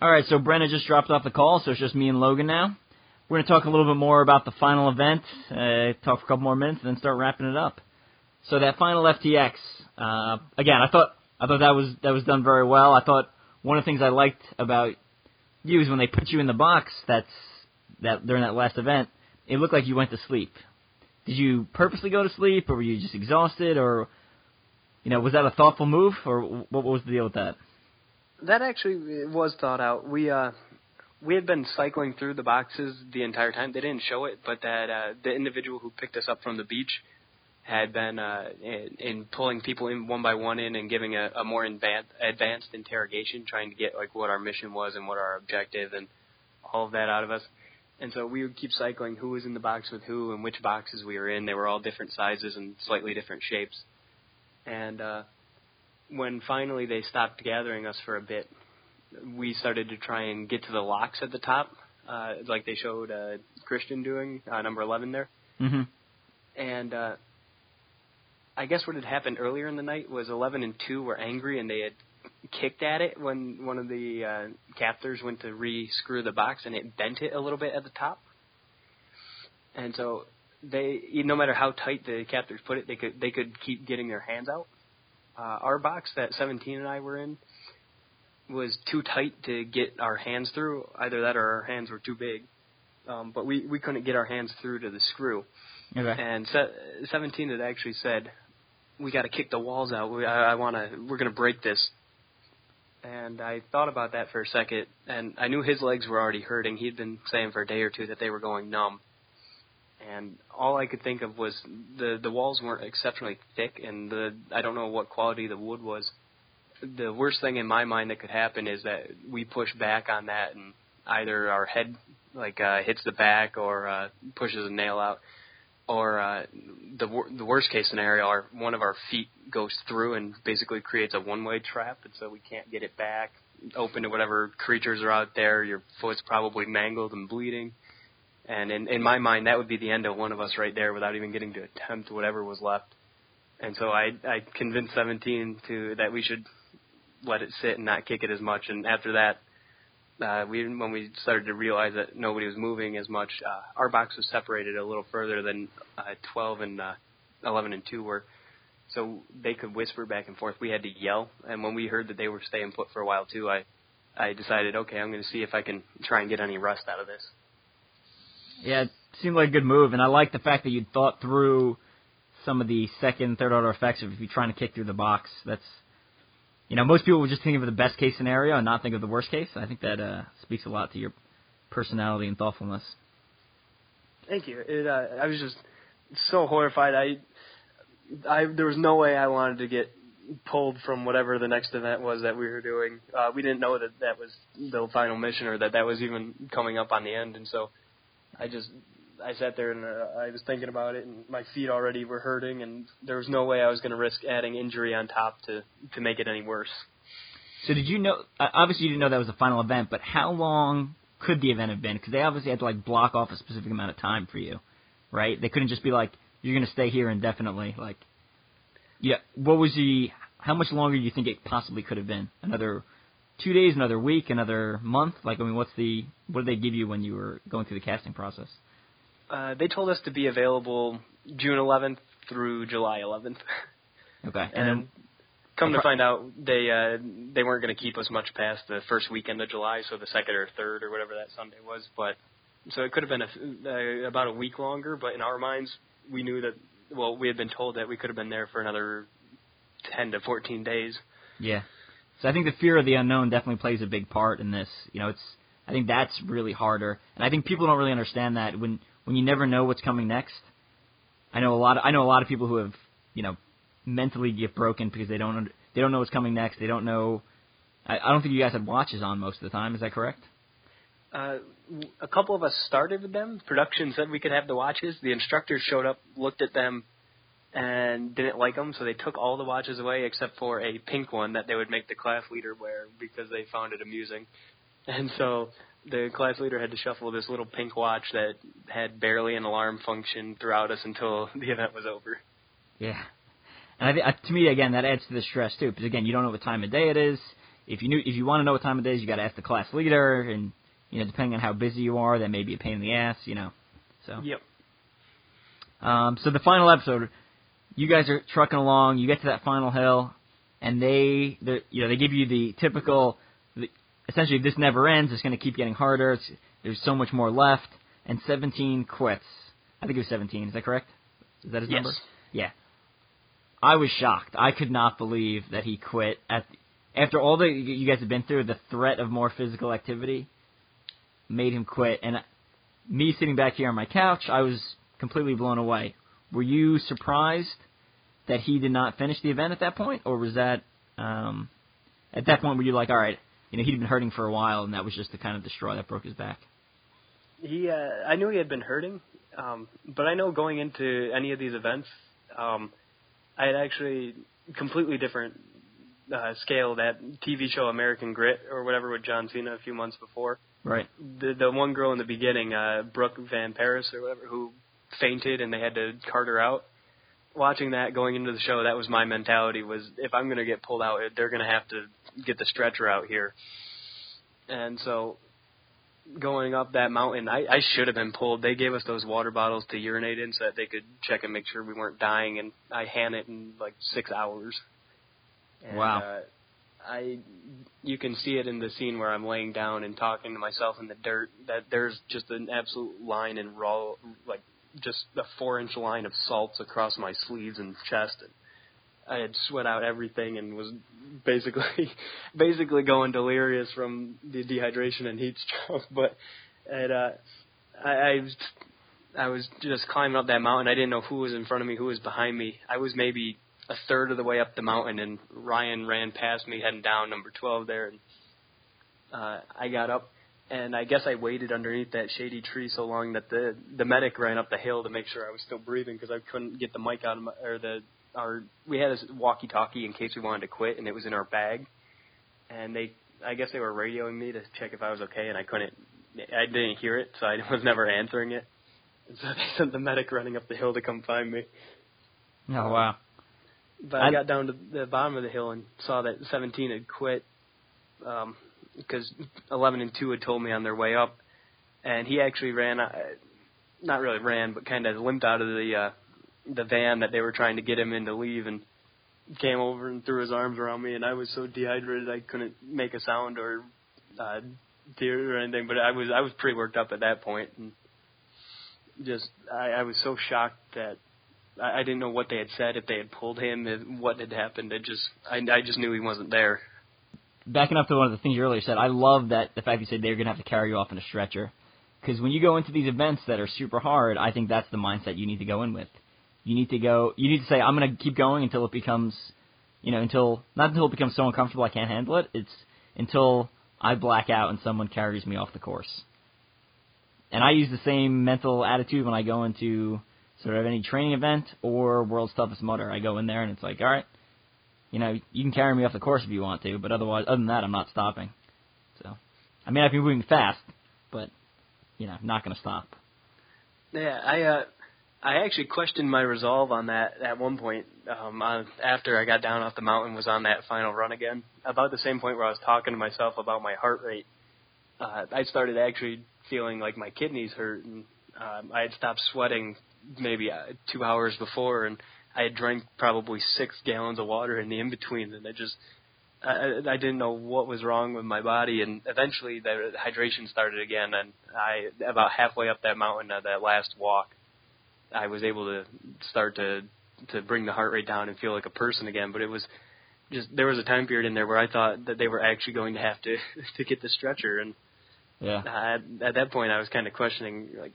All right, so Brenna just dropped off the call, so it's just me and Logan now. We're going to talk a little bit more about the final event, uh, talk for a couple more minutes, and then start wrapping it up. So that final FTX, uh, again, I thought I thought that was that was done very well. I thought one of the things I liked about you is when they put you in the box. That's that during that last event, it looked like you went to sleep. Did you purposely go to sleep, or were you just exhausted, or you know, was that a thoughtful move, or what was the deal with that? That actually was thought out. We uh we had been cycling through the boxes the entire time. They didn't show it, but that uh the individual who picked us up from the beach had been uh in, in pulling people in one by one in and giving a, a more advanced advanced interrogation, trying to get like what our mission was and what our objective and all of that out of us. And so we would keep cycling who was in the box with who and which boxes we were in. They were all different sizes and slightly different shapes. And uh when finally they stopped gathering us for a bit, we started to try and get to the locks at the top, uh, like they showed uh, Christian doing uh, number 11 there. Mm-hmm. And uh, I guess what had happened earlier in the night was 11 and 2 were angry and they had kicked at it when one of the uh, captors went to re-screw the box and it bent it a little bit at the top. And so they, no matter how tight the captors put it, they could they could keep getting their hands out. Uh, our box that 17 and I were in was too tight to get our hands through. Either that or our hands were too big. Um, but we we couldn't get our hands through to the screw. Okay. And se- 17 had actually said, "We got to kick the walls out. We, I, I want to. We're going to break this." And I thought about that for a second, and I knew his legs were already hurting. He'd been saying for a day or two that they were going numb. And all I could think of was the the walls weren't exceptionally thick, and the I don't know what quality the wood was. The worst thing in my mind that could happen is that we push back on that, and either our head like uh, hits the back or uh, pushes a nail out, or uh, the wor- the worst case scenario, our one of our feet goes through and basically creates a one way trap, and so we can't get it back open to whatever creatures are out there. Your foot's probably mangled and bleeding, and in in my mind, that would be the end of one of us right there without even getting to attempt whatever was left. And so I I convinced 17 to that we should let it sit and not kick it as much. And after that, uh, we when we started to realize that nobody was moving as much, uh, our box was separated a little further than uh, 12 and uh, 11 and 2 were. So they could whisper back and forth. We had to yell, and when we heard that they were staying put for a while too, I I decided, okay, I'm going to see if I can try and get any rust out of this. Yeah, it seemed like a good move, and I like the fact that you thought through some of the second, third order effects of if you're trying to kick through the box. That's, you know, most people would just think of the best case scenario and not think of the worst case. I think that uh, speaks a lot to your personality and thoughtfulness. Thank you. It, uh, I was just so horrified. I, I there was no way I wanted to get pulled from whatever the next event was that we were doing. Uh, we didn't know that that was the final mission or that that was even coming up on the end, and so I just I sat there and uh, I was thinking about it, and my feet already were hurting, and there was no way I was going to risk adding injury on top to to make it any worse. So did you know? Obviously, you didn't know that was the final event, but how long could the event have been? Because they obviously had to like block off a specific amount of time for you, right? They couldn't just be like, "You're going to stay here indefinitely." Like, yeah. What was the? How much longer do you think it possibly could have been? Another two days, another week, another month? Like, I mean, what's the? What did they give you when you were going through the casting process? Uh, they told us to be available June 11th through July 11th. Okay, and, And then come to find out, they uh, they weren't going to keep us much past the first weekend of July, so the second or third or whatever that Sunday was. But so it could have been a, uh, about a week longer. But in our minds, we knew that. Well, we had been told that we could have been there for another 10 to 14 days. Yeah. So I think the fear of the unknown definitely plays a big part in this. You know, it's I think that's really harder, and I think people don't really understand that when when you never know what's coming next. I know a lot. Of, I know a lot of people who have you know mentally get broken because they don't they don't know what's coming next. They don't know. I, I don't think you guys had watches on most of the time. Is that correct? Uh, a couple of us started with them. Production said we could have the watches. The instructors showed up, looked at them, and didn't like them, so they took all the watches away except for a pink one that they would make the class leader wear because they found it amusing. And so the class leader had to shuffle this little pink watch that had barely an alarm function throughout us until the event was over. Yeah. And I, th- uh, to me, again, that adds to the stress too, because again, you don't know what time of day it is. If you knew, if you want to know what time of day it is, you got to ask the class leader, and you know, depending on how busy you are, that may be a pain in the ass, you know. So. Yep. Um, so the final episode, you guys are trucking along. You get to that final hill, and they, the, you know, they give you the typical. The, essentially, if this never ends, it's going to keep getting harder. It's, there's so much more left, and 17 quits. I think it was 17. Is that correct? Is that his Yes. number? Yeah. I was shocked. I could not believe that he quit at after all that you guys have been through. The threat of more physical activity made him quit, and me sitting back here on my couch, I was completely blown away. Were you surprised that he did not finish the event at that point, or was that um, at that point were you like, all right, you know, he'd been hurting for a while, and that was just the kind of the straw that broke his back? He, uh, I knew he had been hurting, um, but I know going into any of these events, um, I had actually completely different uh, scale that TV show American Grit or whatever with John Cena a few months before. Right. The the one girl in the beginning, uh, Brooke Van Paris or whatever, who fainted and they had to cart her out. Watching that going into the show, that was my mentality. Was if I'm going to get pulled out, they're going to have to get the stretcher out here. And so going up that mountain, I, I should have been pulled. They gave us those water bottles to urinate in so that they could check and make sure we weren't dying, and I had it in like six hours. And, Wow. Uh, I, you can see it in the scene where I'm laying down and talking to myself in the dirt. That there's just an absolute line in raw, like just a four-inch line of salts across my sleeves and chest. And I had sweat out everything and was basically, basically going delirious from the dehydration and heat stroke. But it, uh, I, I was, I was just climbing up that mountain. I didn't know who was in front of me, who was behind me. I was maybe a third of the way up the mountain, and Ryan ran past me heading down number 12 there. And uh, I got up, and I guess I waited underneath that shady tree so long that the the medic ran up the hill to make sure I was still breathing because I couldn't get the mic out of my or the our we had a walkie-talkie in case we wanted to quit, and it was in our bag. And they, I guess they were radioing me to check if I was okay, and I couldn't. I didn't hear it, so I was never answering it. And so they sent the medic running up the hill to come find me. Oh wow. But I I- got down to the bottom of the hill and saw that 17 had quit um, because 11 and 2 had told me on their way up, and he actually ran, uh, not really ran, but kind of limped out of the uh, the van that they were trying to get him in to leave, and came over and threw his arms around me, and I was so dehydrated I couldn't make a sound or uh, tear or anything, but I was I was pretty worked up at that point, and just I, I was so shocked that I, I didn't know what they had said, if they had pulled him, if, what had happened. It just, I, I just knew he wasn't there. Backing up to one of the things you earlier said, I love that the fact you said they're going to have to carry you off in a stretcher. Because when you go into these events that are super hard, I think that's the mindset you need to go in with. You need to go. You need to say, "I'm going to keep going until it becomes, you know, until not until it becomes so uncomfortable I can't handle it. It's until I black out and someone carries me off the course." And I use the same mental attitude when I go into sort of any training event or World's Toughest Mudder. I go in there and it's like, all right, you know, you can carry me off the course if you want to, but otherwise, other than that, I'm not stopping. So, I mean, I can be moving fast, but you know, not going to stop. Yeah, I, uh, I actually questioned my resolve on that at one point. Um, after I got down off the mountain, was on that final run again. About the same point where I was talking to myself about my heart rate, uh, I started actually feeling like my kidneys hurt, and um, I had stopped sweating maybe uh, two hours before, and I had drank probably six gallons of water in the in between, and I just I, I I didn't know what was wrong with my body, and eventually the hydration started again, and I about halfway up that mountain, uh, that last walk, I was able to start to to bring the heart rate down and feel like a person again. But it was just there was a time period in there where I thought that they were actually going to have to to get the stretcher, and Yeah. at, at that point I was kind of questioning like,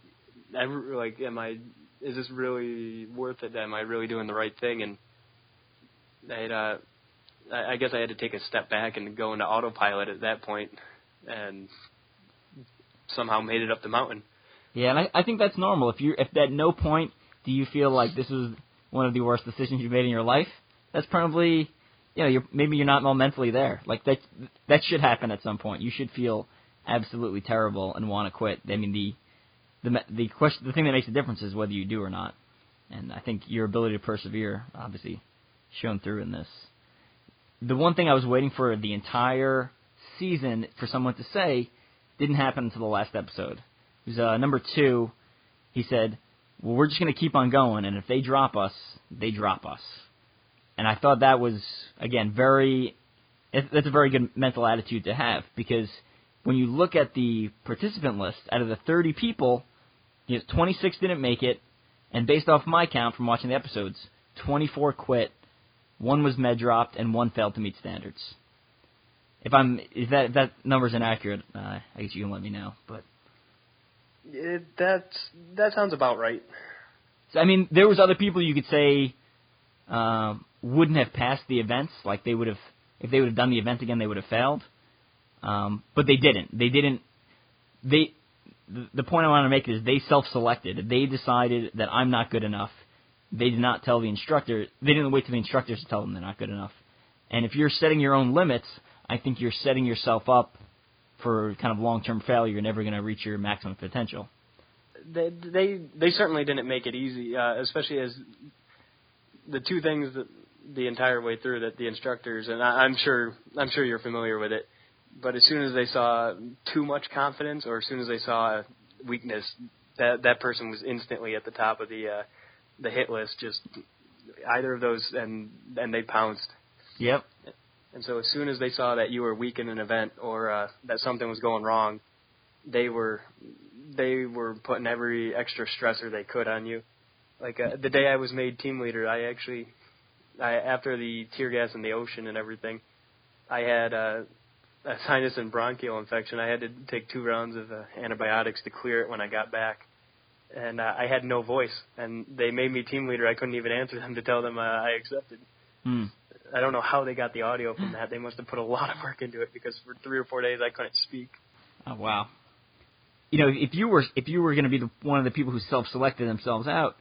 I, like, am I is this really worth it? Am I really doing the right thing? And I'd, uh, I guess I had to take a step back and go into autopilot at that point, and somehow made it up the mountain. Yeah, and I, I think that's normal. If you if at no point do you feel like this was one of the worst decisions you've made in your life, that's probably you know you're maybe you're not mentally there. Like that that should happen at some point. You should feel absolutely terrible and want to quit. I mean the the the question the thing that makes the difference is whether you do or not. And I think your ability to persevere obviously shown through in this. The one thing I was waiting for the entire season for someone to say didn't happen until the last episode. It was uh, number two. He said, "Well, we're just going to keep on going, and if they drop us, they drop us." And I thought that was again very. That's a very good mental attitude to have because when you look at the participant list, out of the 30 people, you know, 26 didn't make it, and based off my count from watching the episodes, 24 quit, one was med dropped, and one failed to meet standards. If I'm, if that if that number's inaccurate, uh, I guess you can let me know. But It, that's that sounds about right. So, I mean, there was other people you could say um, wouldn't have passed the events, like they would have if they would have done the event again, they would have failed. Um, but they didn't. They didn't. They. The, point I want to make is they self-selected. They decided that I'm not good enough. They did not tell the instructor. They didn't wait till the instructors to tell them they're not good enough. And if you're setting your own limits, I think you're setting yourself up for kind of long-term failure. You're never going to reach your maximum potential. They they they certainly didn't make it easy, uh, especially as the two things that the entire way through that the instructors and I, I'm sure I'm sure you're familiar with it. But as soon as they saw too much confidence, or as soon as they saw weakness, that that person was instantly at the top of the uh, the hit list. Just either of those, and and they pounced. Yep. And so as soon as they saw that you were weak in an event or uh, that something was going wrong, they were they were putting every extra stressor they could on you. Like uh, the day I was made team leader, I actually, I after the tear gas in the ocean and everything, I had uh, a sinus and bronchial infection. I had to take two rounds of uh, antibiotics to clear it when I got back, and uh, I had no voice. And they made me team leader. I couldn't even answer them to tell them uh, I accepted. Hmm. I don't know how they got the audio from that. They must have put a lot of work into it because for three or four days I couldn't speak. Oh wow. You know, if you were if you were going to be the, one of the people who self-selected themselves out,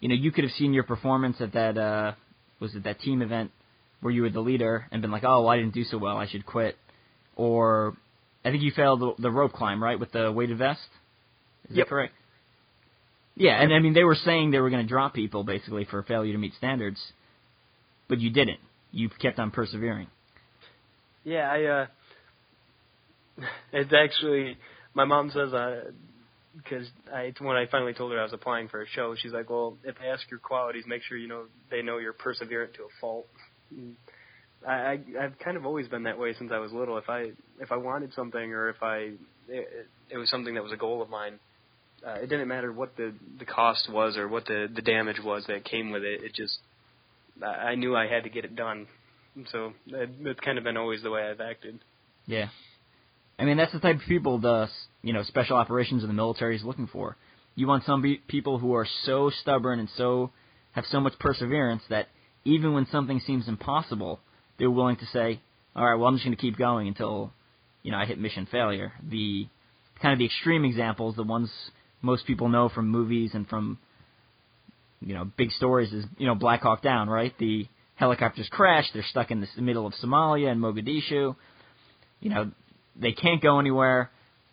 you know, you could have seen your performance at that uh was it that team event where you were the leader and been like, "Oh, well, I didn't do so well. I should quit." Or I think you failed the, the rope climb, right, with the weighted vest? Is Yep. that correct? Yeah, and I mean they were saying they were going to drop people basically for failure to meet standards, but you didn't. You kept on persevering. Yeah, I uh it's actually my mom says uh because I when I finally told her I was applying for a show, she's like, "Well, if they ask your qualities, make sure you know they know you're perseverant to a fault." I, I I've kind of always been that way since I was little. If I if I wanted something or if I it, it was something that was a goal of mine, uh, it didn't matter what the the cost was or what the the damage was that came with it. It just I I knew I had to get it done. So that's kind of been always the way I've acted. Yeah. I mean, that's the type of people the you know special operations of the military is looking for. You want some be- people who are so stubborn and so have so much perseverance that even when something seems impossible, they're willing to say, "All right, well, I'm just going to keep going until you know I hit mission failure." The kind of the extreme examples, the ones most people know from movies and from you know big stories, is you know Black Hawk Down, right? The helicopters crash. They're stuck in the middle of Somalia and Mogadishu. You know, they can't go anywhere.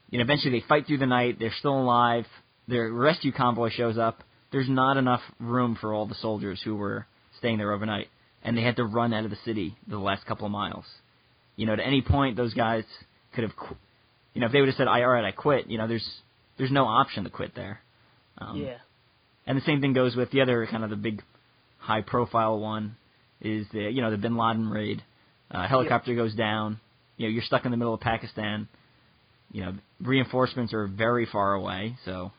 You know, eventually they fight through the night. They're still alive. Their rescue convoy shows up. There's not enough room for all the soldiers who were staying there overnight, and they had to run out of the city the last couple of miles. You know, at any point those guys could have, qu- you know, if they would have said, "I all right, I quit." You know, there's there's no option to quit there. Um, And the same thing goes with the other kind of the big high profile one is the you know the Bin Laden raid. Uh, helicopter goes down. You know you're stuck in the middle of Pakistan. You know reinforcements are very far away, so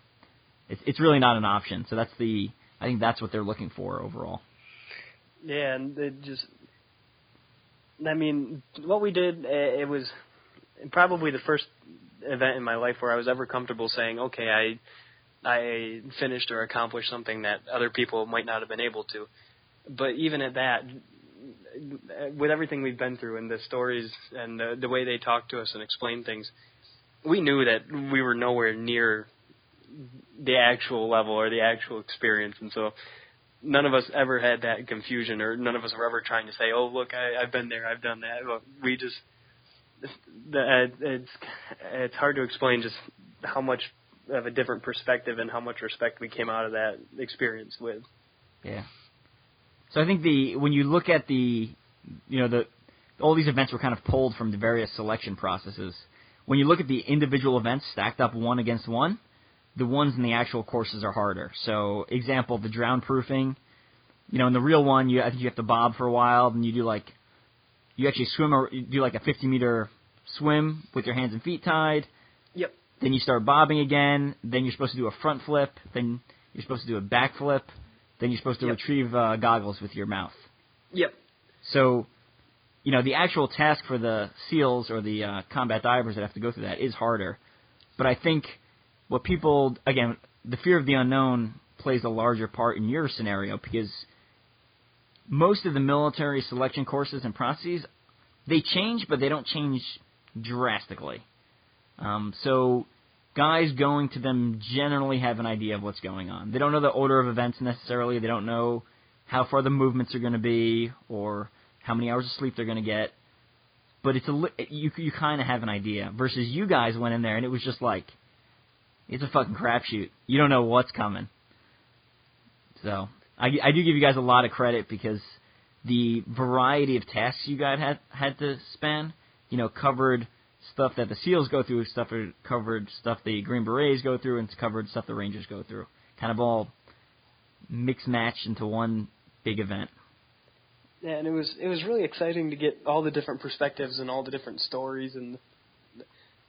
it's it's really not an option. So that's the I think that's what they're looking for overall. Yeah, and it just, I mean, what we did, eh, it was probably the first event in my life where I was ever comfortable saying, okay, I, I finished or accomplished something that other people might not have been able to. But even at that, with everything we've been through and the stories and the, the way they talk to us and explain things, we knew that we were nowhere near the actual level or the actual experience, and so none of us ever had that confusion, or none of us were ever trying to say, "Oh, look, I, I've been there, I've done that." But we just the, it's it's hard to explain just how much of a different perspective and how much respect we came out of that experience with. Yeah. So I think the when you look at the you know the all these events were kind of pulled from the various selection processes. When you look at the individual events stacked up one against one, the ones in the actual courses are harder. So example, the drown proofing. You know, in the real one, you I think you have to bob for a while, then you do like you actually swim or you do like a 50 meter swim with your hands and feet tied. Yep. Then you start bobbing again. Then you're supposed to do a front flip. Then you're supposed to do a back flip. Then you're supposed to Yep. retrieve uh, goggles with your mouth. Yep. So, you know, the actual task for the SEALs or the uh, combat divers that have to go through that is harder. But I think what people, again, the fear of the unknown plays a larger part in your scenario because most of the military selection courses and processes, they change, but they don't change drastically. Um, so guys going to them generally have an idea of what's going on. They don't know the order of events necessarily. They don't know how far the movements are going to be or how many hours of sleep they're going to get. But it's a you you kind of have an idea. Versus you guys went in there and it was just like it's a fucking crapshoot. You don't know what's coming. So I, I do give you guys a lot of credit because the variety of tasks you guys had had to span, you know, covered stuff that the SEALs go through, stuff covered stuff the Green Berets go through, and covered stuff the Rangers go through. Kind of all mixed matched into one big event. Yeah, and it was it was really exciting to get all the different perspectives and all the different stories and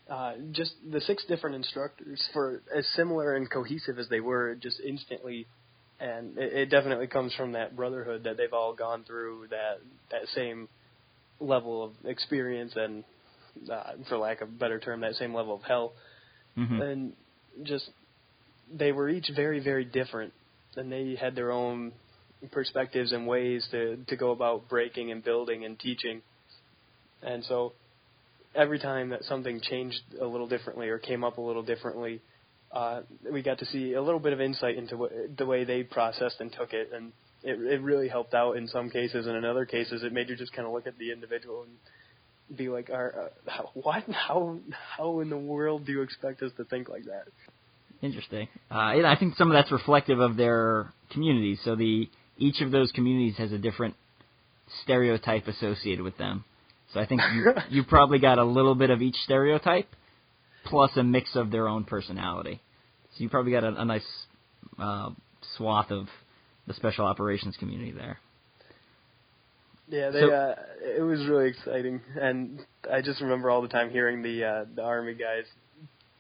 uh, just the six different instructors for as similar and cohesive as they were, just instantly, and it, it definitely comes from that brotherhood that they've all gone through that that same level of experience and, uh, for lack of a better term, that same level of hell, Mm-hmm. and just they were each very very different, and they had their own perspectives and ways to to go about breaking and building and teaching, and so every time that something changed a little differently or came up a little differently, uh, we got to see a little bit of insight into what, the way they processed and took it, and it, it really helped out in some cases, and in other cases, it made you just kind of look at the individual and be like, Are, uh, "What? How? How in the world do you expect us to think like that?" Interesting. Uh, I think some of that's reflective of their communities. So the each of those communities has a different stereotype associated with them. So I think you you probably got a little bit of each stereotype, plus a mix of their own personality. So you probably got a, a nice uh, swath of the special operations community there. Yeah, they. So- uh, it was really exciting, and I just remember all the time hearing the uh, the army guys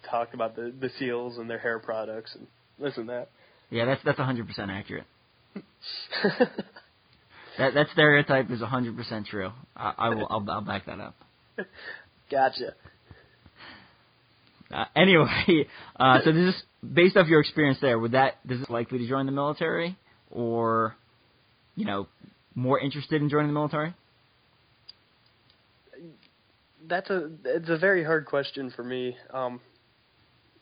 talk about the the seals and their hair products and listen to that. Yeah, that's that's 100% accurate. that. That stereotype is 100% true. I, I will I'll, I'll back that up. gotcha. Uh, anyway, uh, so this is based off your experience there. Would that is it likely to join the military, or you know, more interested in joining the military? That's a it's a very hard question for me. Um,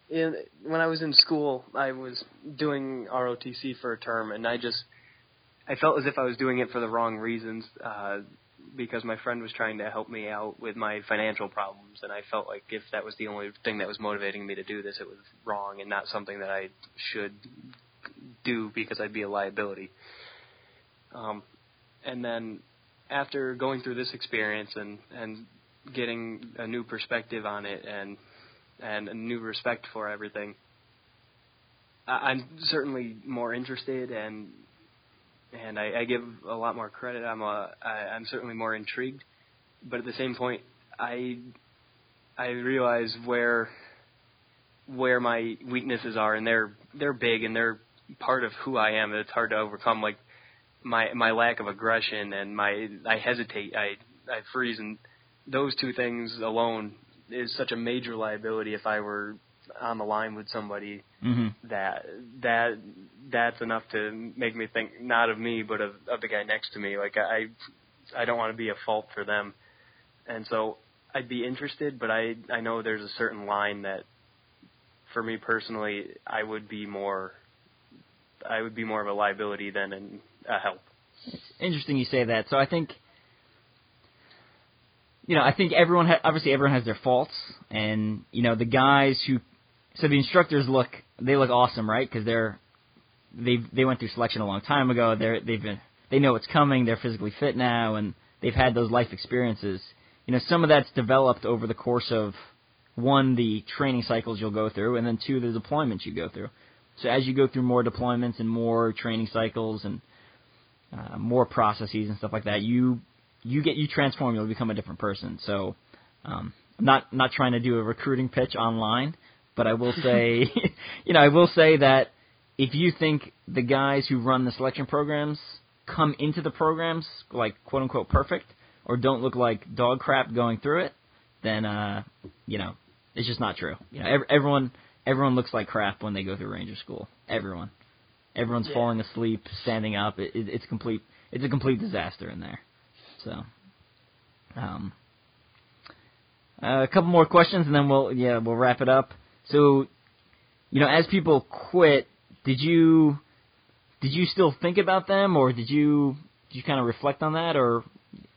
in when I was in school, I was doing ROTC for a term, and I just I felt as if I was doing it for the wrong reasons. Uh, because my friend was trying to help me out with my financial problems, and I felt like if that was the only thing that was motivating me to do this, it was wrong and not something that I should do because I'd be a liability. Um, and then after going through this experience and and getting a new perspective on it and and a new respect for everything, I'm certainly more interested and and I, I give a lot more credit. I'm a I, I'm certainly more intrigued, but at the same point, I I realize where where my weaknesses are, and they're they're big and they're part of who I am. It's hard to overcome, like my my lack of aggression and my I hesitate, I I freeze, and those two things alone is such a major liability if I were on the line with somebody Mm-hmm. that that that's enough to make me think not of me but of of the guy next to me like i i don't want to be a fault for them and so i'd be interested but i i know there's a certain line that for me personally i would be more i would be more of a liability than an, a help Interesting you say that. So I think, you know, I think everyone ha- obviously everyone has their faults, and you know the guys who, so the instructors look they look awesome, right? Because they're they they went through selection a long time ago. They're they've been they know what's coming. They're physically fit now, and they've had those life experiences. You know, some of that's developed over the course of one the training cycles you'll go through, and then two the deployments you go through. So as you go through more deployments and more training cycles and uh, more processes and stuff like that, you you get you transform. You'll become a different person. So um, I'm not not trying to do a recruiting pitch online, but I will say, you know, I will say that if you think the guys who run the selection programs come into the programs like quote unquote perfect or don't look like dog crap going through it, then uh, you know it's just not true. You know, ev- everyone everyone looks like crap when they go through ranger school. Everyone, everyone's Yeah. falling asleep, standing up. It, it, it's complete. It's a complete disaster in there. So, um, uh, a couple more questions and then we'll yeah we'll wrap it up. So, you know, as people quit, did you did you still think about them, or did you did you kind of reflect on that, or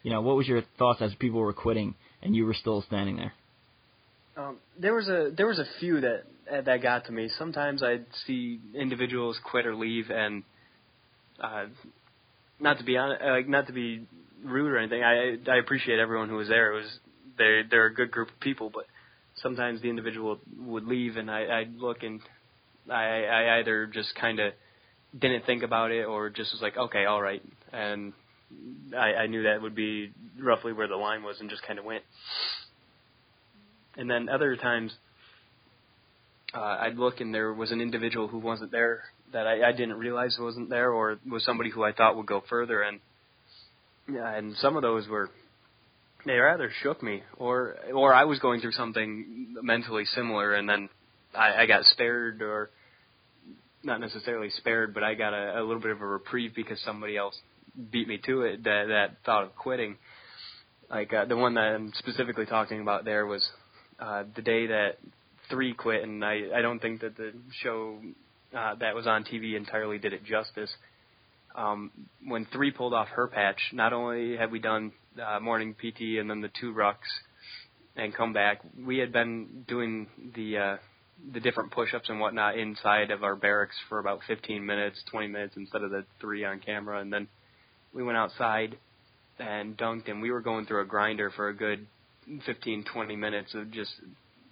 you know, what was your thoughts as people were quitting and you were still standing there? Um, there was a there was a few that that got to me. Sometimes I'd see individuals quit or leave, and uh, not to be on, uh, like not to be rude or anything. I I appreciate everyone who was there. It was they they're a good group of people, but sometimes the individual would leave, and I I'd look and I I either just kind of didn't think about it or just was like okay all right and I, I knew that would be roughly where the line was and just kind of went. And then other times, uh, I'd look and there was an individual who wasn't there that I, I didn't realize wasn't there, or was somebody who I thought would go further. And yeah, and some of those were they rather shook me, or or I was going through something mentally similar, and then I, I got spared, or not necessarily spared, but I got a, a little bit of a reprieve because somebody else beat me to it that that thought of quitting. Like uh, the one that I'm specifically talking about there was uh, the day that three quit, and I I don't think that the show uh, that was on TV entirely did it justice. Um, when three pulled off her patch, not only had we done uh, morning PT and then the two rucks and come back, we had been doing the uh, the different push-ups and whatnot inside of our barracks for about 15 minutes, 20 minutes instead of the three on camera, and then we went outside and dunked, and we were going through a grinder for a good 15, 20 minutes of just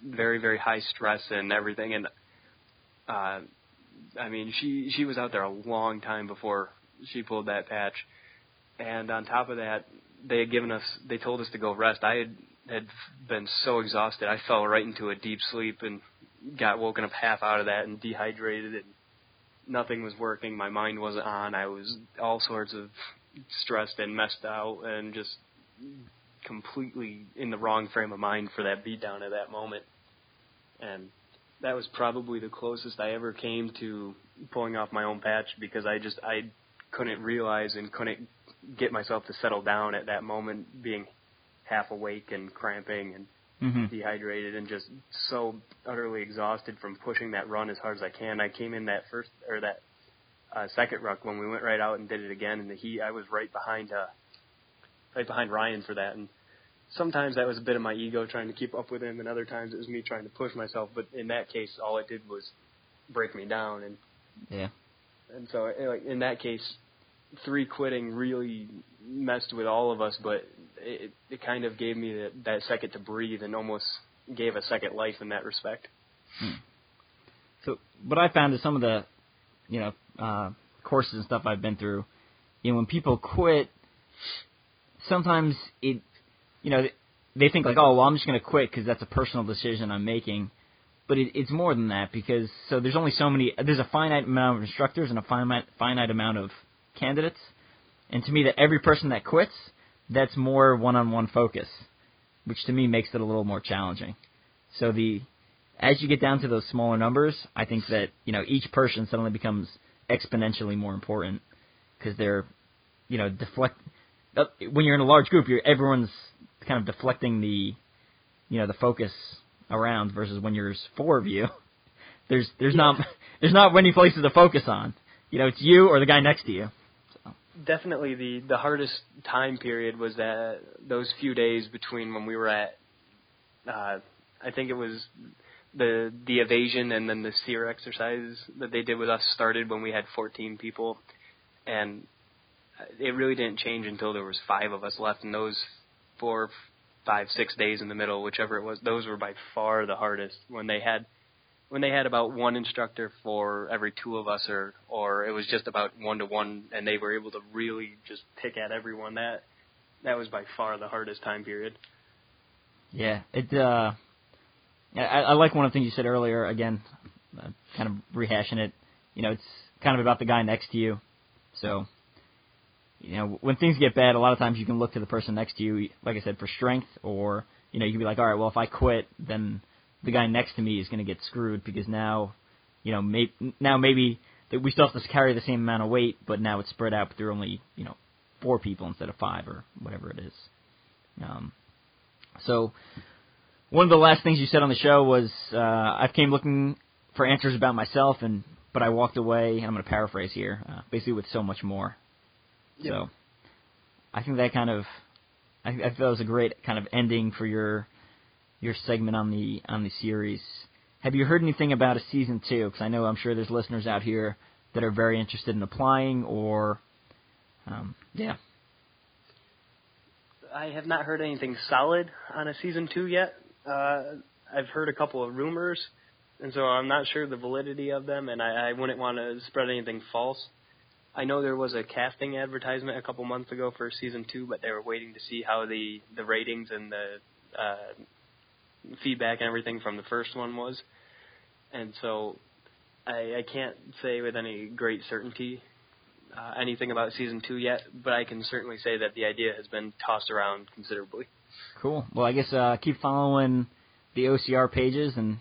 very, very high stress and everything. And uh, I mean, she she was out there a long time before she pulled that patch. And on top of that, they had given us, they told us to go rest. I had had been so exhausted, I fell right into a deep sleep and got woken up half out of that and dehydrated and nothing was working. My mind wasn't on. I was all sorts of stressed and messed out and just completely in the wrong frame of mind for that beatdown at that moment. And that was probably the closest I ever came to pulling off my own patch because I just I couldn't realize and couldn't get myself to settle down at that moment being half awake and cramping and mm-hmm. dehydrated and just so utterly exhausted from pushing that run as hard as I can. I came in that first or that uh, second ruck when we went right out and did it again in the heat. I was right behind uh, right behind Ryan for that, and sometimes that was a bit of my ego trying to keep up with him, and other times it was me trying to push myself. But in that case, all it did was break me down, and yeah. And so, like in that case, three quitting really messed with all of us, but it it kind of gave me that, that second to breathe and almost gave a second life in that respect. Hmm. So what I found is some of the, you know, uh, courses and stuff I've been through, you know, when people quit, sometimes it, you know, they think like, oh, well, I'm just going to quit because that's a personal decision I'm making. But it, it's more than that because so there's only so many. There's a finite amount of instructors and a finite finite amount of candidates, and to me, that every person that quits, that's more one-on-one focus, which to me makes it a little more challenging. So the as you get down to those smaller numbers, I think that you know each person suddenly becomes exponentially more important because they're you know deflect uh, when you're in a large group, you're everyone's kind of deflecting the you know the focus around versus when there's four of you. There's there's yeah. not there's not many places to focus on. You know, it's you or the guy next to you. Definitely the the hardest time period was that those few days between when we were at uh I think it was the the evasion and then the SERE exercise that they did with us started when we had 14 people. And it really didn't change until there was five of us left. And those four five six days in the middle whichever it was those were by far the hardest when they had when they had about one instructor for every two of us or or it was just about one to one and they were able to really just pick at everyone that that was by far the hardest time period. Yeah it uh I, I like one of the things you said earlier again uh, kind of rehashing it. You know it's kind of about the guy next to you. So you know when things get bad a lot of times you can look to the person next to you like i said for strength or you know you can be like all right well if i quit then the guy next to me is going to get screwed because now, you know, may, now maybe that we still have to carry the same amount of weight, but now it's spread out. But there are only you know four people instead of five or whatever it is. Um, so one of the last things you said on the show was uh, I came looking for answers about myself, and but I walked away. And I'm going to paraphrase here, uh, basically with so much more. Yep. So I think that kind of I, I feel was a great kind of ending for your your segment on the on the series. Have you heard anything about a season two? Because I know I'm sure there's listeners out here that are very interested in applying, or um, yeah. I have not heard anything solid on a season two yet. Uh, I've heard a couple of rumors, and so I'm not sure the validity of them, and I, I wouldn't want to spread anything false. I know there was a casting advertisement a couple months ago for season two, but they were waiting to see how the the ratings and the uh, feedback and everything from the first one was, and so I, I can't say with any great certainty uh, anything about season two yet, but I can certainly say that the idea has been tossed around considerably. Cool. Well, I guess uh, keep following the OCR pages, and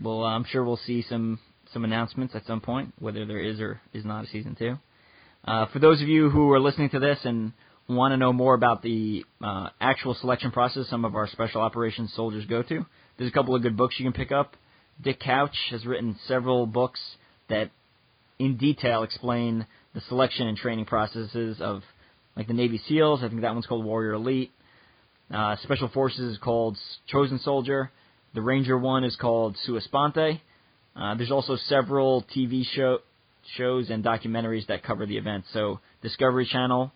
we'll I'm sure we'll see some some announcements at some point, whether there is or is not a season two. Uh, for those of you who are listening to this and want to know more about the uh, actual selection process some of our special operations soldiers go to, there's a couple of good books you can pick up. Dick Couch has written several books that in detail explain the selection and training processes of like the Navy SEALs. I think that one's called Warrior Elite. Uh, Special Forces is called Chosen Soldier. The Ranger one is called Sua Sponte. Uh, there's also several TV show, shows and documentaries that cover the event. So Discovery Channel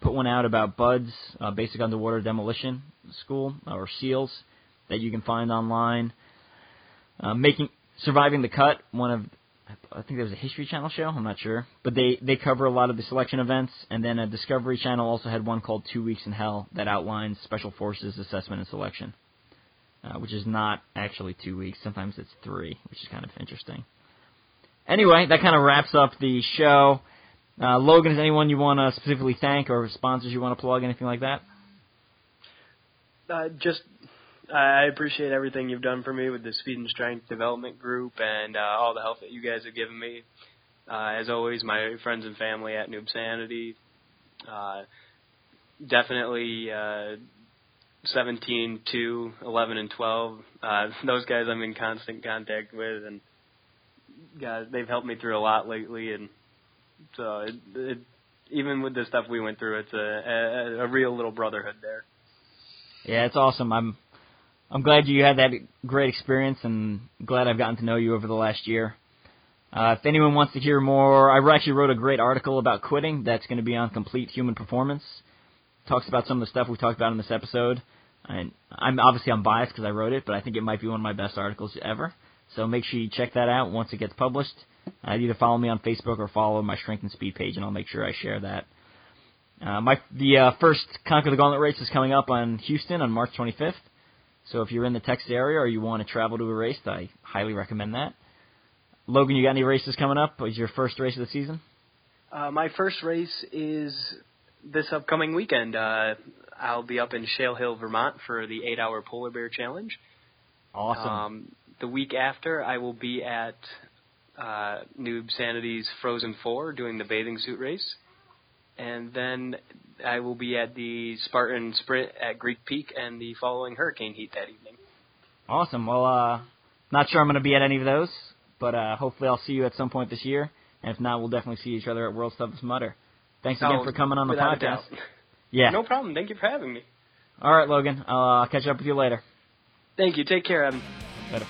put one out about BUD/S, uh, Basic Underwater Demolition School, or SEALs, that you can find online. Uh, making Surviving the Cut, one of I think there was a History Channel show. I'm not sure, but they they cover a lot of the selection events. And then a Discovery Channel also had one called Two Weeks in Hell that outlines Special Forces assessment and selection, uh, which is not actually two weeks. Sometimes it's three, which is kind of interesting. Anyway, that kind of wraps up the show. Uh, Logan, is anyone you want to specifically thank or sponsors you want to plug, anything like that? Uh, just I appreciate everything you've done for me with the Speed and Strength Development Group and uh, all the help that you guys have given me. Uh, as always, my friends and family at Noob Sanity. Uh, definitely uh, 17, 2, 11, and 12. Uh, those guys I'm in constant contact with, and guys, they've helped me through a lot lately. And so, it, it, even with the stuff we went through, it's a, a, a real little brotherhood there. Yeah, it's awesome. I'm I'm glad you had that great experience and glad I've gotten to know you over the last year. Uh, if anyone wants to hear more, I actually wrote a great article about quitting that's going to be on Complete Human Performance. Talks about some of the stuff we talked about in this episode. And I'm obviously I'm biased because I wrote it, but I think it might be one of my best articles ever. So make sure you check that out once it gets published. Uh, either follow me on Facebook or follow my Strength and Speed page, and I'll make sure I share that. Uh, my the uh, first Conquer the Gauntlet race is coming up on Houston on March 25th. So if you're in the Texas area or you want to travel to a race, I highly recommend that. Logan, you got any races coming up? Is your first race of the season? Uh, my first race is this upcoming weekend. Uh, I'll be up in Shale Hill, Vermont for the eight hour polar bear challenge. Awesome. Um, the week after, I will be at uh, Noob Sanity's Frozen Four doing the bathing suit race. And then I will be at the Spartan Sprint at Greek Peak and the following Hurricane Heat that evening. Awesome. Well, uh, not sure I'm going to be at any of those, but uh, hopefully I'll see you at some point this year. And if not, we'll definitely see each other at World's Toughest Mudder. Thanks again Oh, for coming on the podcast. Yeah. No problem. Thank you for having me. All right, Logan. I'll uh, catch up with you later. Thank you. Take care, Evan. Later.